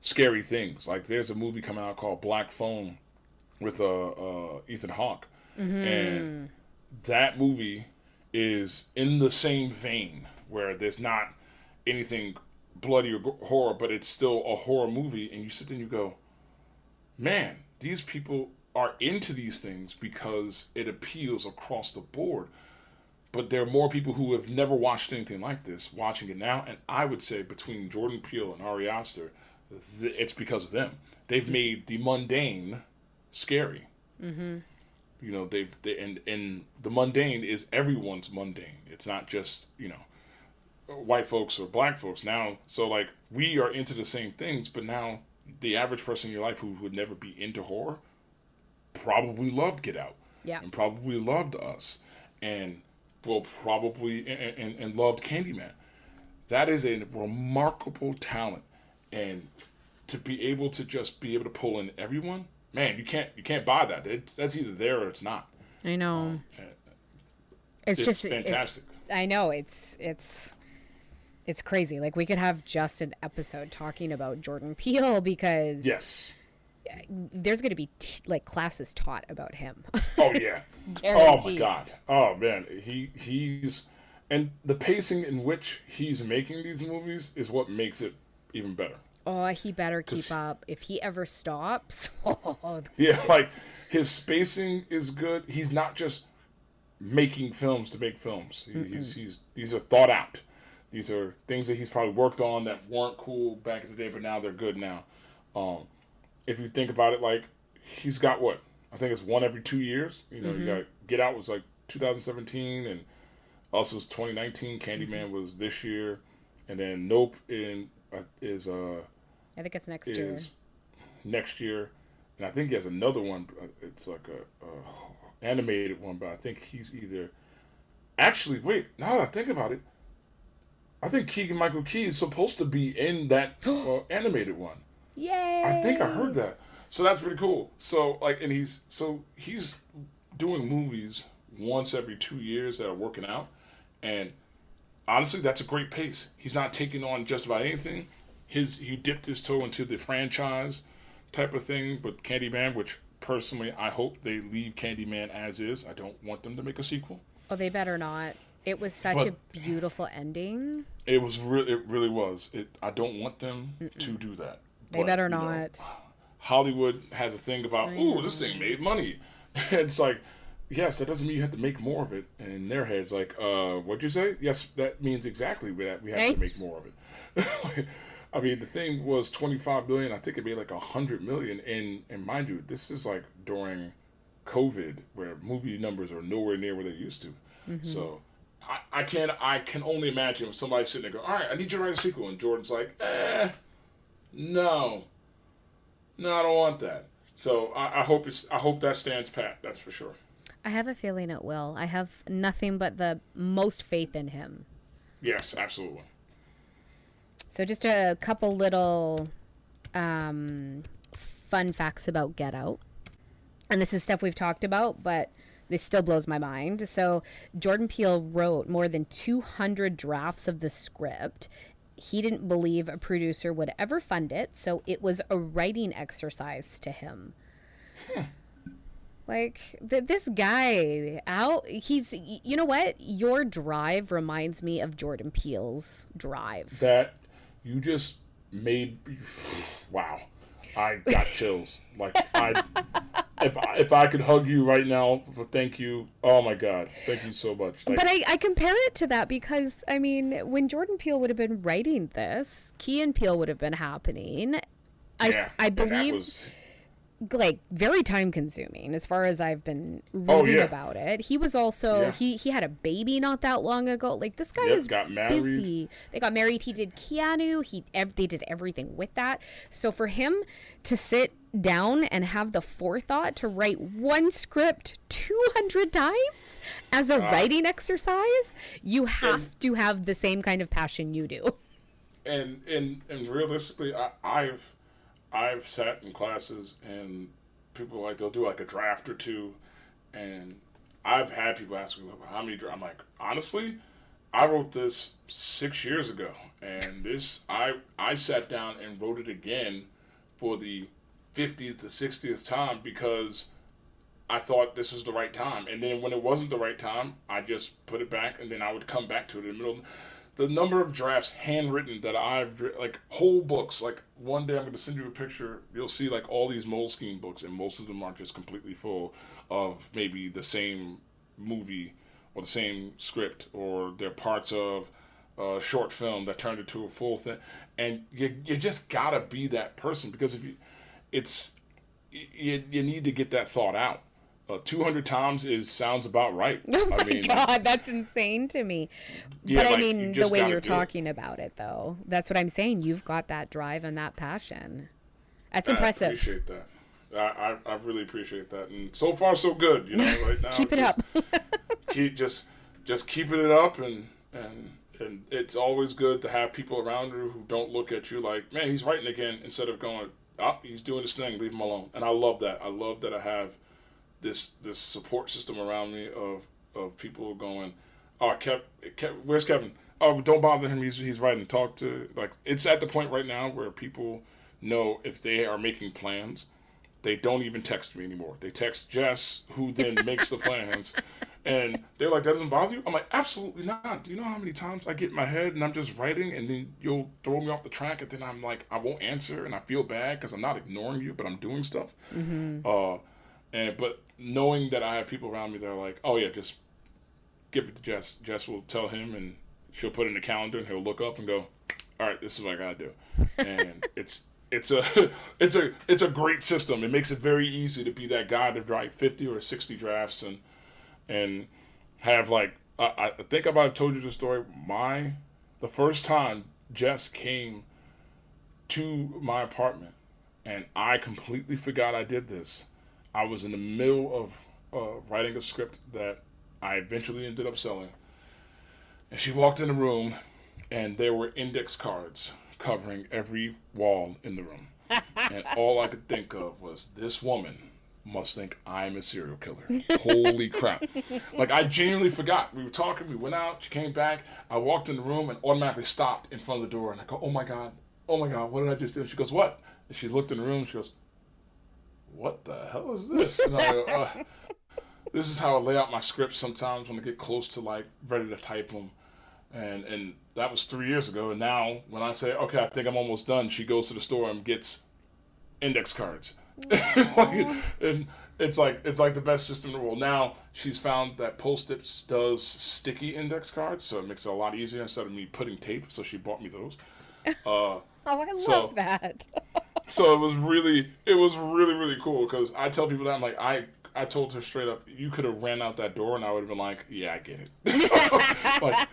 scary things. Like there's a movie coming out called Black Phone with uh, uh Ethan Hawke, and that movie is in the same vein where there's not anything bloody or horror, but it's still a horror movie, and you sit there and you go, man, these people are into these things because it appeals across the board. But there are more people who have never watched anything like this watching it now, and I would say between Jordan Peele and Ari Aster, th- it's because of them. They've made the mundane scary. Mm-hmm. You know, they've they, and and the mundane is everyone's mundane. It's not just you know white folks or black folks now. So like we are into the same things, but now the average person in your life who would never be into horror probably loved Get Out. Yeah. And probably loved us. And will probably and, and, and loved Candyman. That is a remarkable talent. And to be able to just be able to pull in everyone, man, you can't you can't buy that. It's that's either there or it's not. I know. Um, it's, It's just fantastic. I know it's it's it's crazy. Like we could have just an episode talking about Jordan (laughs) Peele because yes. there's going to be t- like classes taught about him. Oh yeah. (laughs) oh my god. Oh man, he he's and the pacing in which he's making these movies is what makes it even better. oh, he better keep up. If he ever stops, (laughs) oh, Yeah, like his spacing is good. He's not just making films to make films. He, he's, he's these are thought out. These are things that he's probably worked on that weren't cool back in the day, but now they're good now. Um, if you think about it, like he's got what I think it's one every two years. You know, you got Get Out was like 2017, and Us was 2019. Candyman was this year, and then Nope in uh, is uh I think it's next year. next year, and I think he has another one. uh, It's like a, a animated one, but I think he's either. Actually, wait. Now that I think about it, I think Keegan Michael Key is supposed to be in that (gasps) uh, animated one. Yay! I think I heard that. So that's pretty cool. So like, and he's so he's doing movies once every two years that are working out, and honestly, that's a great pace. He's not taking on just about anything. His he dipped his toe into the franchise type of thing, but Candyman, which personally I hope they leave Candyman as is. I don't want them to make a sequel. Oh, they better not. It was such But- a beautiful ending. It was really, it really was. It. I don't want them to do that. They But, better you know, not. Hollywood has a thing about, ooh, this thing made money. (laughs) it's like, yes, that doesn't mean you have to make more of it. And in their heads, like, uh, what'd you say? Yes, that means exactly that we have Hey. to make more of it. (laughs) I mean, the thing was 25 billion. I think it made like 100 million. And, and mind you, this is like during COVID where movie numbers are nowhere near where they used to. So I, I can I can only imagine if somebody's sitting there going, all right, I need you to write a sequel. And Jordan's like, eh, no. No, I don't want that. So I, I hope it's I hope that stands pat. That's for sure. I have a feeling it will. I have nothing but the most faith in him. Yes, absolutely. So just a couple little um, fun facts about Get Out. And this is stuff we've talked about, but this still blows my mind. So Jordan Peele wrote more than 200 drafts of the script. He didn't believe a producer would ever fund it, so it was a writing exercise to him. (laughs) Like th- this guy out, he's you know what? Your drive reminds me of Jordan Peele's drive. That you just made (sighs) wow. I got (laughs) chills. Like I if I, if I could hug you right now for thank you. Oh my god. Thank you so much. Like But I, I compare it to that because I mean, when Jordan Peele would have been writing this, Key and Peele would have been happening. I yeah, I believe was like very time consuming as far as I've been Oh, reading yeah. about it. He was also Yeah. he he had a baby not that long ago. Like this guy Yep, is got married. busy. They got married. He did Keanu. He ev- they did everything with that. So for him to sit down and have the forethought to write one script 200 times as a Ah. writing exercise, you have to have the same kind of passion you do. and and and realistically, I, I've I've sat in classes and people like they'll do like a draft or two, and I've had people ask me "Well, how many. dra-" I'm like honestly, I wrote this six years ago, and this I I sat down and wrote it again for the fiftieth to sixtieth time because I thought this was the right time, and then when it wasn't the right time, I just put it back, and then I would come back to it in the middle. The number of drafts handwritten that I've like whole books. Like one day I'm going to send you a picture. You'll see like all these Moleskine books, and most of them are just completely full of maybe the same movie or the same script, or they're parts of a short film that turned into a full thing. And you you just gotta be that person because if you, it's you, you need to get that thought out uh, 200 times is sounds about right. (laughs) Oh my I mean, god, that's insane to me. Yeah, but I mean, the way you're do it. talking about it, though, that's what I'm saying. You've got that drive and that passion. That's I impressive. appreciate that. I, I, I really appreciate that, and so far so good. You know, right now Keep it just up. (laughs) keep just just keeping it up, and and and it's always good to have people around you who don't look at you like, man, he's writing again, instead of going, oh, he's doing his thing, leave him alone. And I love that. I love that I have this this support system around me of of people going, oh, Kev, Kev where's Kevin? Oh, don't bother him. He's he's writing. Talk to like it's at the point right now where people know if they are making plans, they don't even text me anymore. They text Jess, who then (laughs) makes the plans. And they're like, that doesn't bother you? I'm like, absolutely not. Do you know how many times I get in my head and I'm just writing and then you'll throw me off the track and then I'm like, I won't answer and I feel bad because I'm not ignoring you, but I'm doing stuff. Uh, and but knowing that I have people around me that are like, oh yeah, just give it to Jess. Jess will tell him and she'll put in the calendar and he'll look up and go, all right, this is what I gotta do. And (laughs) it's it's a (laughs) it's a it's a great system. It makes it very easy to be that guy to write 50 or 60 drafts and and have like I, I think I've told you the story. My the first time Jess came to my apartment and I completely forgot I did this. I was in the middle of uh, writing a script that I eventually ended up selling. And she walked in the room and there were index cards covering every wall in the room. and (laughs) all I could think of was this woman must think I'm a serial killer. Holy crap. Like I genuinely forgot. We were talking, we went out, she came back, I walked in the room and automatically stopped in front of the door and I go, Oh my god, oh my god, what did I just do? She goes, What? And she looked in the room, she goes, What the hell is this? And I go, uh, (laughs) this is how I lay out my scripts sometimes when I get close to like ready to type them. And and that was three years ago. And now when I say, okay, I think I'm almost done, she goes to the store and gets index cards. (laughs) Like, and it's like it's like the best system in the world. Now she's found that Post-its does sticky index cards, so it makes it a lot easier instead of me putting tape. So she bought me those. (laughs) Uh, Oh, I love So- that. (laughs) so it was really it was really really cool because I tell people that I'm like I I told her straight up you could have ran out that door and I would have been like yeah I get it (laughs) like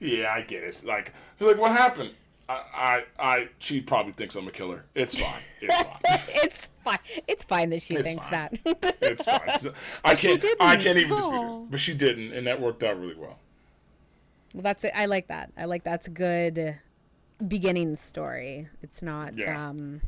yeah, I get it like she's like what happened I, I I she probably thinks I'm a killer it's fine it's fine (laughs) it's fine. It's fine that she It's thinks fine. that. it's fine I she can't I can't even dispute Oh. it but she didn't and that worked out really well well, that's it. I like that. I like that's good beginning story. It's not Yeah. um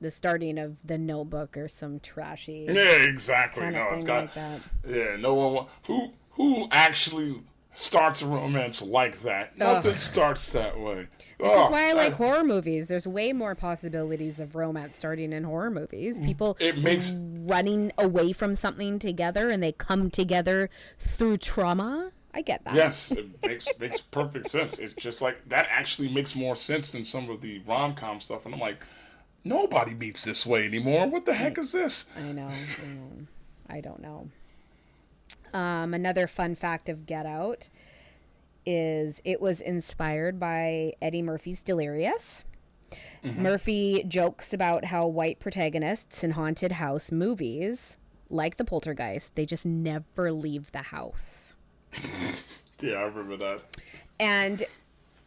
the starting of the Notebook or some trashy yeah exactly kind no of it's thing got like that. Yeah, no one who who actually starts a romance like that. Nothing starts that way. This is why I like horror movies. There's way more possibilities of romance starting in horror movies. People Mm. It makes running away from something together and they come together through trauma. I get that. yes, (laughs) it makes makes perfect sense. It's just like that actually makes more sense than some of the rom com stuff, and I'm like, nobody meets this way anymore. What the heck is this? I know. I know. I don't know. Um, another fun fact of Get Out is it was inspired by Eddie Murphy's Delirious. Murphy jokes about how white protagonists in haunted house movies, like the poltergeist, they just never leave the house. Yeah, I remember that. And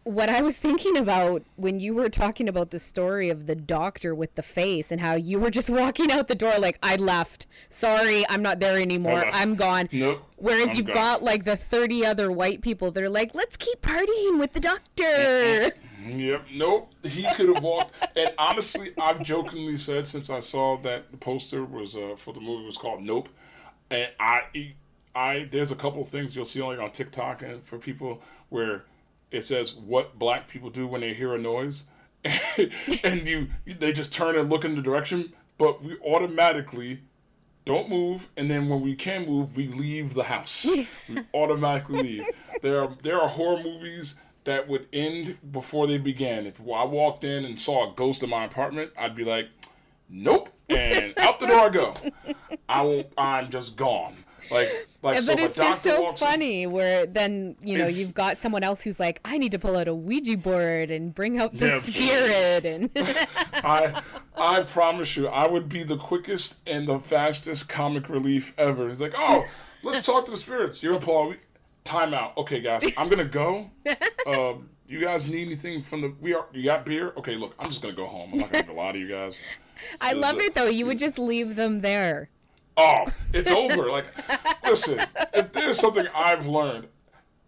what I was thinking about when you were talking about the story of the doctor with the face and how you were just (laughs) walking out the door like I left. Sorry, I'm not there anymore. I'm gone. Nope, Whereas I'm you've gone. got like the 30 other white people that are like, "Let's keep partying with the doctor." Yep. Nope. He could have walked. (laughs) and honestly, I've jokingly said since I saw that the poster was uh, for the movie was called Nope, and I I there's a couple of things you'll see like on TikTok and for people where it says what black people do when they hear a noise, (laughs) and you they just turn and look in the direction, but we automatically don't move, and then when we can move, we leave the house. (laughs) we automatically leave. There are there are horror movies that would end before they began. If I walked in and saw a ghost in my apartment, I'd be like, "Nope," and out the door I go. I won't. I'm just gone. Like, like, Yeah, so but it's just so walks in- funny where then you know you've got someone else who's like, I need to pull out a Ouija board and bring out the Yeah. spirit and (laughs) (laughs) I I promise you, I would be the quickest and the fastest comic relief ever. It's like, oh, let's talk to the spirits. You're gonna pull out time out. Okay, guys, I'm gonna go. (laughs) Um, you guys need anything from the we are you got beer? Okay, look, I'm just gonna go home. I'm not gonna lie to you guys. I love it though. You would just leave them there. Oh, it's over. Like, listen, if there's something I've learned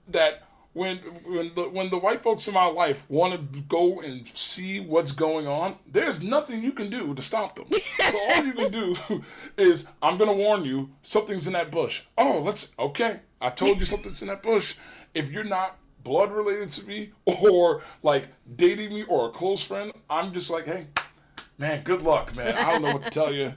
that when when the, when the white folks in my life want to go and see what's going on, there's nothing you can do to stop them. So all you can do (laughs) is I'm gonna warn you, something's in that bush. Oh, let's okay. I told you something's in that bush. If you're not blood related to me or like dating me or a close friend, I'm just like, hey, man, good luck, man. I don't know what to tell you.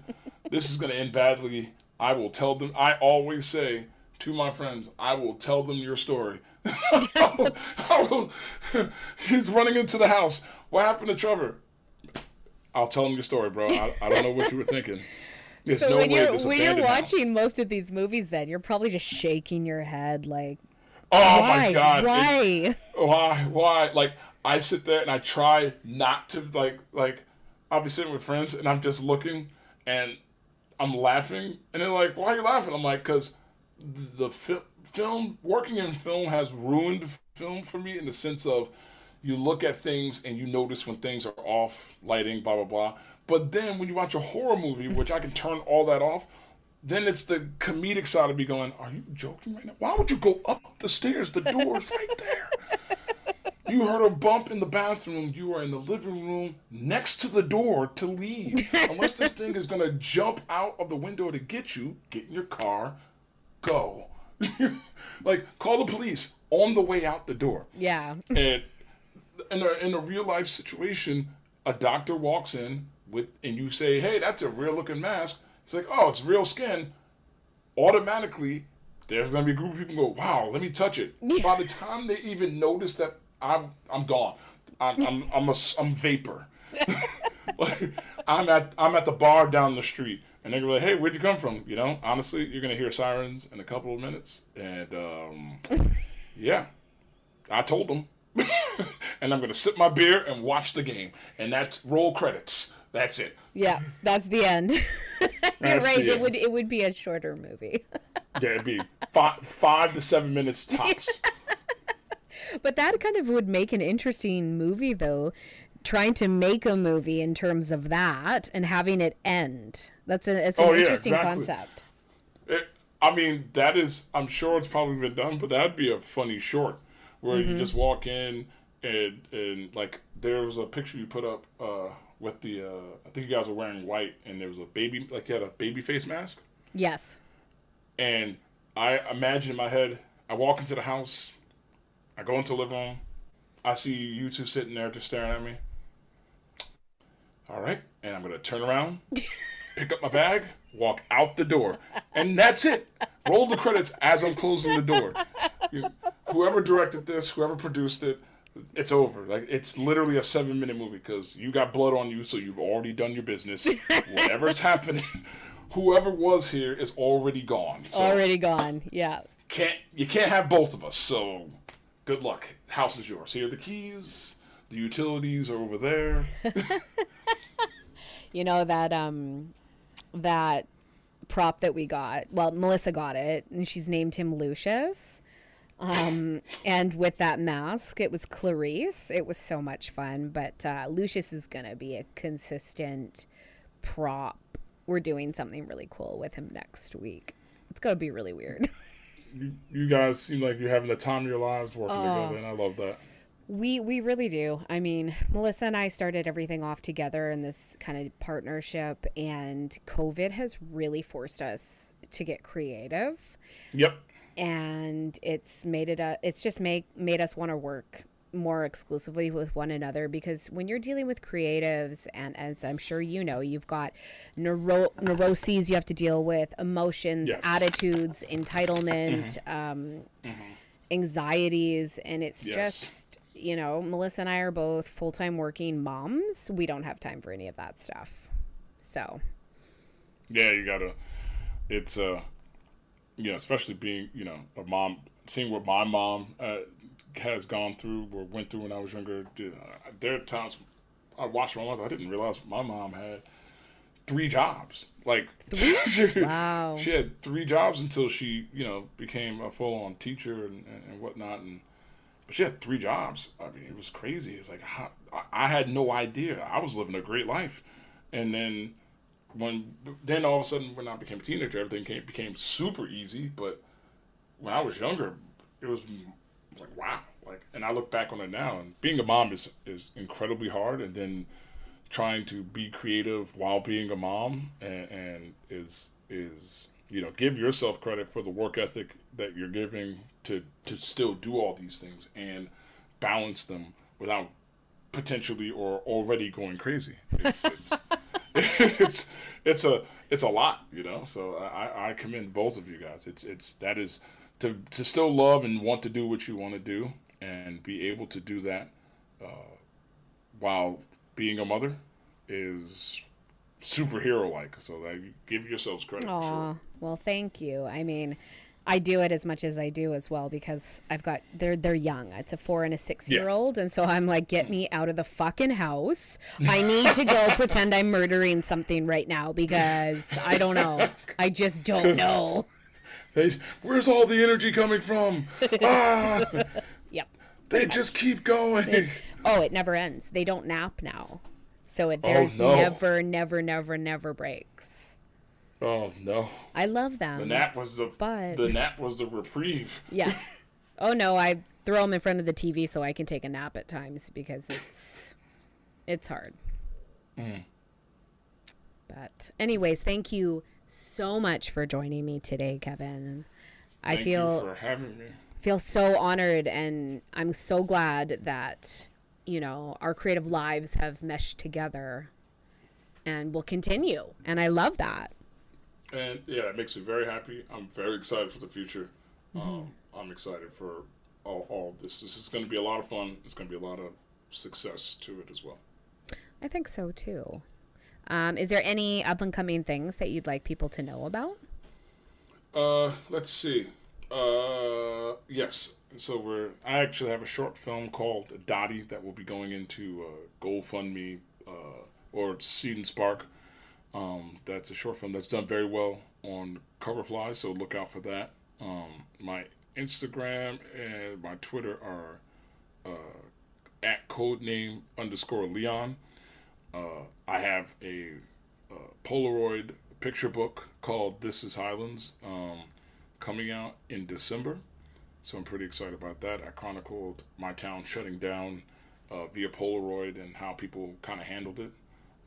This is going to end badly. I will tell them. I always say to my friends, I will tell them your story. (laughs) I will, I (laughs) will- he's running into the house. What happened to Trevor? I'll tell him your story, bro. I, I don't know what you were thinking. (laughs) There's So no when way you're when you're abandoned house- watching most of these movies, then you're probably just shaking your head like, Oh why, my god! It- why? why why like i sit there and i try not to like like i'll be sitting with friends and i'm just looking and i'm laughing and they're like why are you laughing i'm like because the fi- film working in film has ruined film for me in the sense of you look at things and you notice when things are off lighting blah blah blah but then when you watch a horror movie which i can turn all that off then it's the comedic side of me going, Are you joking right now? Why would you go up the stairs? The door's right there. You heard a bump in the bathroom. You are in the living room next to the door to leave. Unless this thing is going to jump out of the window to get you, get in your car, go. (laughs) like, call the police on the way out the door. Yeah. And in a, in a real life situation, a doctor walks in with, and you say, "Hey, that's a real looking mask." It's like, "Oh, it's real skin." Automatically, there's gonna be a group of people go, "Wow, let me touch it." By the time they even notice that I'm I'm gone, I'm I'm I'm a I'm vapor. like, (laughs) I'm at I'm at the bar down the street, and they're like, "Hey, where'd you come from?" You know, honestly, you're gonna hear sirens in a couple of minutes, and um, (laughs) yeah, I told them. (laughs) and I'm gonna sip my beer and watch the game, and that's roll credits. That's it. Yeah, that's the end. You're right. It end. would it would be a shorter movie. Yeah, it'd be five, five to seven minutes tops. But that kind of would make an interesting movie, though. Trying to make a movie in terms of that and having it end. That's a it's an Oh, yeah, interesting exactly. concept. It, I mean, that is. I'm sure it's probably been done, but that'd be a funny short where you just walk in and and like there was a picture you put up uh, with the. Uh, I think you guys were wearing white, and there was a baby like you had a baby face mask. Yes. And I imagine in my head, I walk into the house, I go into the living room, I see you two sitting there just staring at me. All right, and I'm gonna turn around, (laughs) pick up my bag, walk out the door, and that's it. Roll the credits as I'm closing the door. You- whoever directed this, whoever produced it, it's over. Like it's literally a seven minute movie because you got blood on you, so you've already done your business. Whatever's (laughs) happening, whoever was here is already gone. So Already gone. Yeah. can't you can't have both of us. So good luck. House is yours. Here are the keys. The utilities are over there. (laughs) You know that um that prop that we got. Well, Melissa got it and she's named him Lucius. Um (laughs) and with that mask, it was Clarice. It was so much fun, but uh Lucius is going to be a consistent prop. We're doing something really cool with him next week. It's going to be really weird. (laughs) You, you guys seem like you're having the time of your lives working together, and I love that. We we really do. I mean, Melissa and I started everything off together in this kind of partnership and COVID has really forced us to get creative Yep. and it's made it a it's just make made us want to work more exclusively with one another because when you're dealing with creatives and as I'm sure you know you've got neuro- neuroses you have to deal with emotions Yes. attitudes entitlement um, anxieties and it's Yes. just you know Melissa and I are both full-time working moms we don't have time for any of that stuff so Yeah, you gotta. It's uh, you know, especially being you know a mom, seeing what my mom uh, has gone through or went through when I was younger. Uh, there are times I watched my mother. I didn't realize my mom had three jobs. Like (laughs) she, Wow. she had three jobs until she you know became a full on teacher and, and, and whatnot and. But she had three jobs. I mean, it was crazy. It's like how, I, I had no idea. I was living a great life, and then when then all of a sudden when I became a teenager, everything came, became super easy. But when I was younger, it was like wow, like, and I look back on it now, and being a mom is is incredibly hard, and then trying to be creative while being a mom, and, and is is you know give yourself credit for the work ethic that you're giving to to still do all these things and balance them without potentially or already going crazy. It's it's (laughs) it's it's a it's a lot, you know. So I, I commend both of you guys. It's it's that is to to still love and want to do what you want to do and be able to do that uh, while being a mother is superhero like. So like, give yourselves credit for Aw, sure. well, thank you. I mean, I do it as much as I do as well because I've got they're they're young. It's a four and a six year old, and so I'm like, get me out of the fucking house. I need to go (laughs) pretend I'm murdering something right now because I don't know. I just don't (laughs) know. They, where's all the energy coming from? (laughs) ah, Yep. they just keep going. Oh, it never ends. They don't nap now, so it there's no. never, never, never, never breaks. Oh no. I love them. The nap was the But- the nap was the reprieve. (laughs) Yeah. Oh no, I throw them in front of the TV so I can take a nap at times because it's it's hard. But anyways, thank you so much for joining me today, Kevin. I feel you for having me. feel so honored and I'm so glad that you know our creative lives have meshed together and will continue. And I love that. And yeah, it makes me very happy. I'm very excited for the future. Mm-hmm. Um, I'm excited for all, all of this. This is going to be a lot of fun. It's going to be a lot of success to it as well. I think so too. Um, is there any up and coming things that you'd like people to know about? Uh, let's see. Uh, yes. So we're. I actually have a short film called Dottie that will be going into uh, GoFundMe uh, or Seed and Spark. Um, that's a short film that's done very well on Coverfly, so look out for that. Um, my Instagram and my Twitter are uh, at codename underscore Leon. Uh, I have a uh, Polaroid picture book called This Is Highlands um, coming out in December. So I'm pretty excited about that. I chronicled my town shutting down uh, via Polaroid and how people kind of handled it,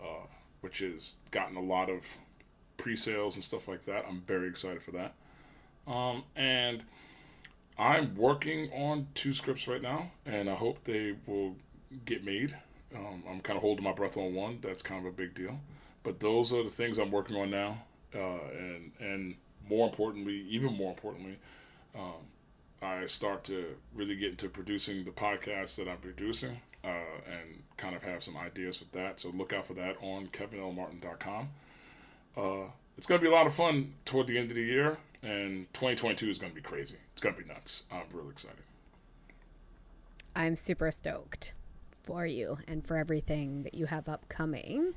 uh, which has gotten a lot of pre sales and stuff like that. I'm very excited for that. Um, and I'm working on two scripts right now, and I hope they will get made. Um, I'm kind of holding my breath on one. That's kind of a big deal. But those are the things I'm working on now, uh, and and more importantly, even more importantly, um, I start to really get into producing the podcast that I'm producing, uh, and kind of have some ideas with that. So look out for that on kevinlmartin.com. Uh, it's going to be a lot of fun toward the end of the year, and 2022 is going to be crazy. It's going to be nuts. I'm really excited. I'm super stoked for you and for everything that you have upcoming.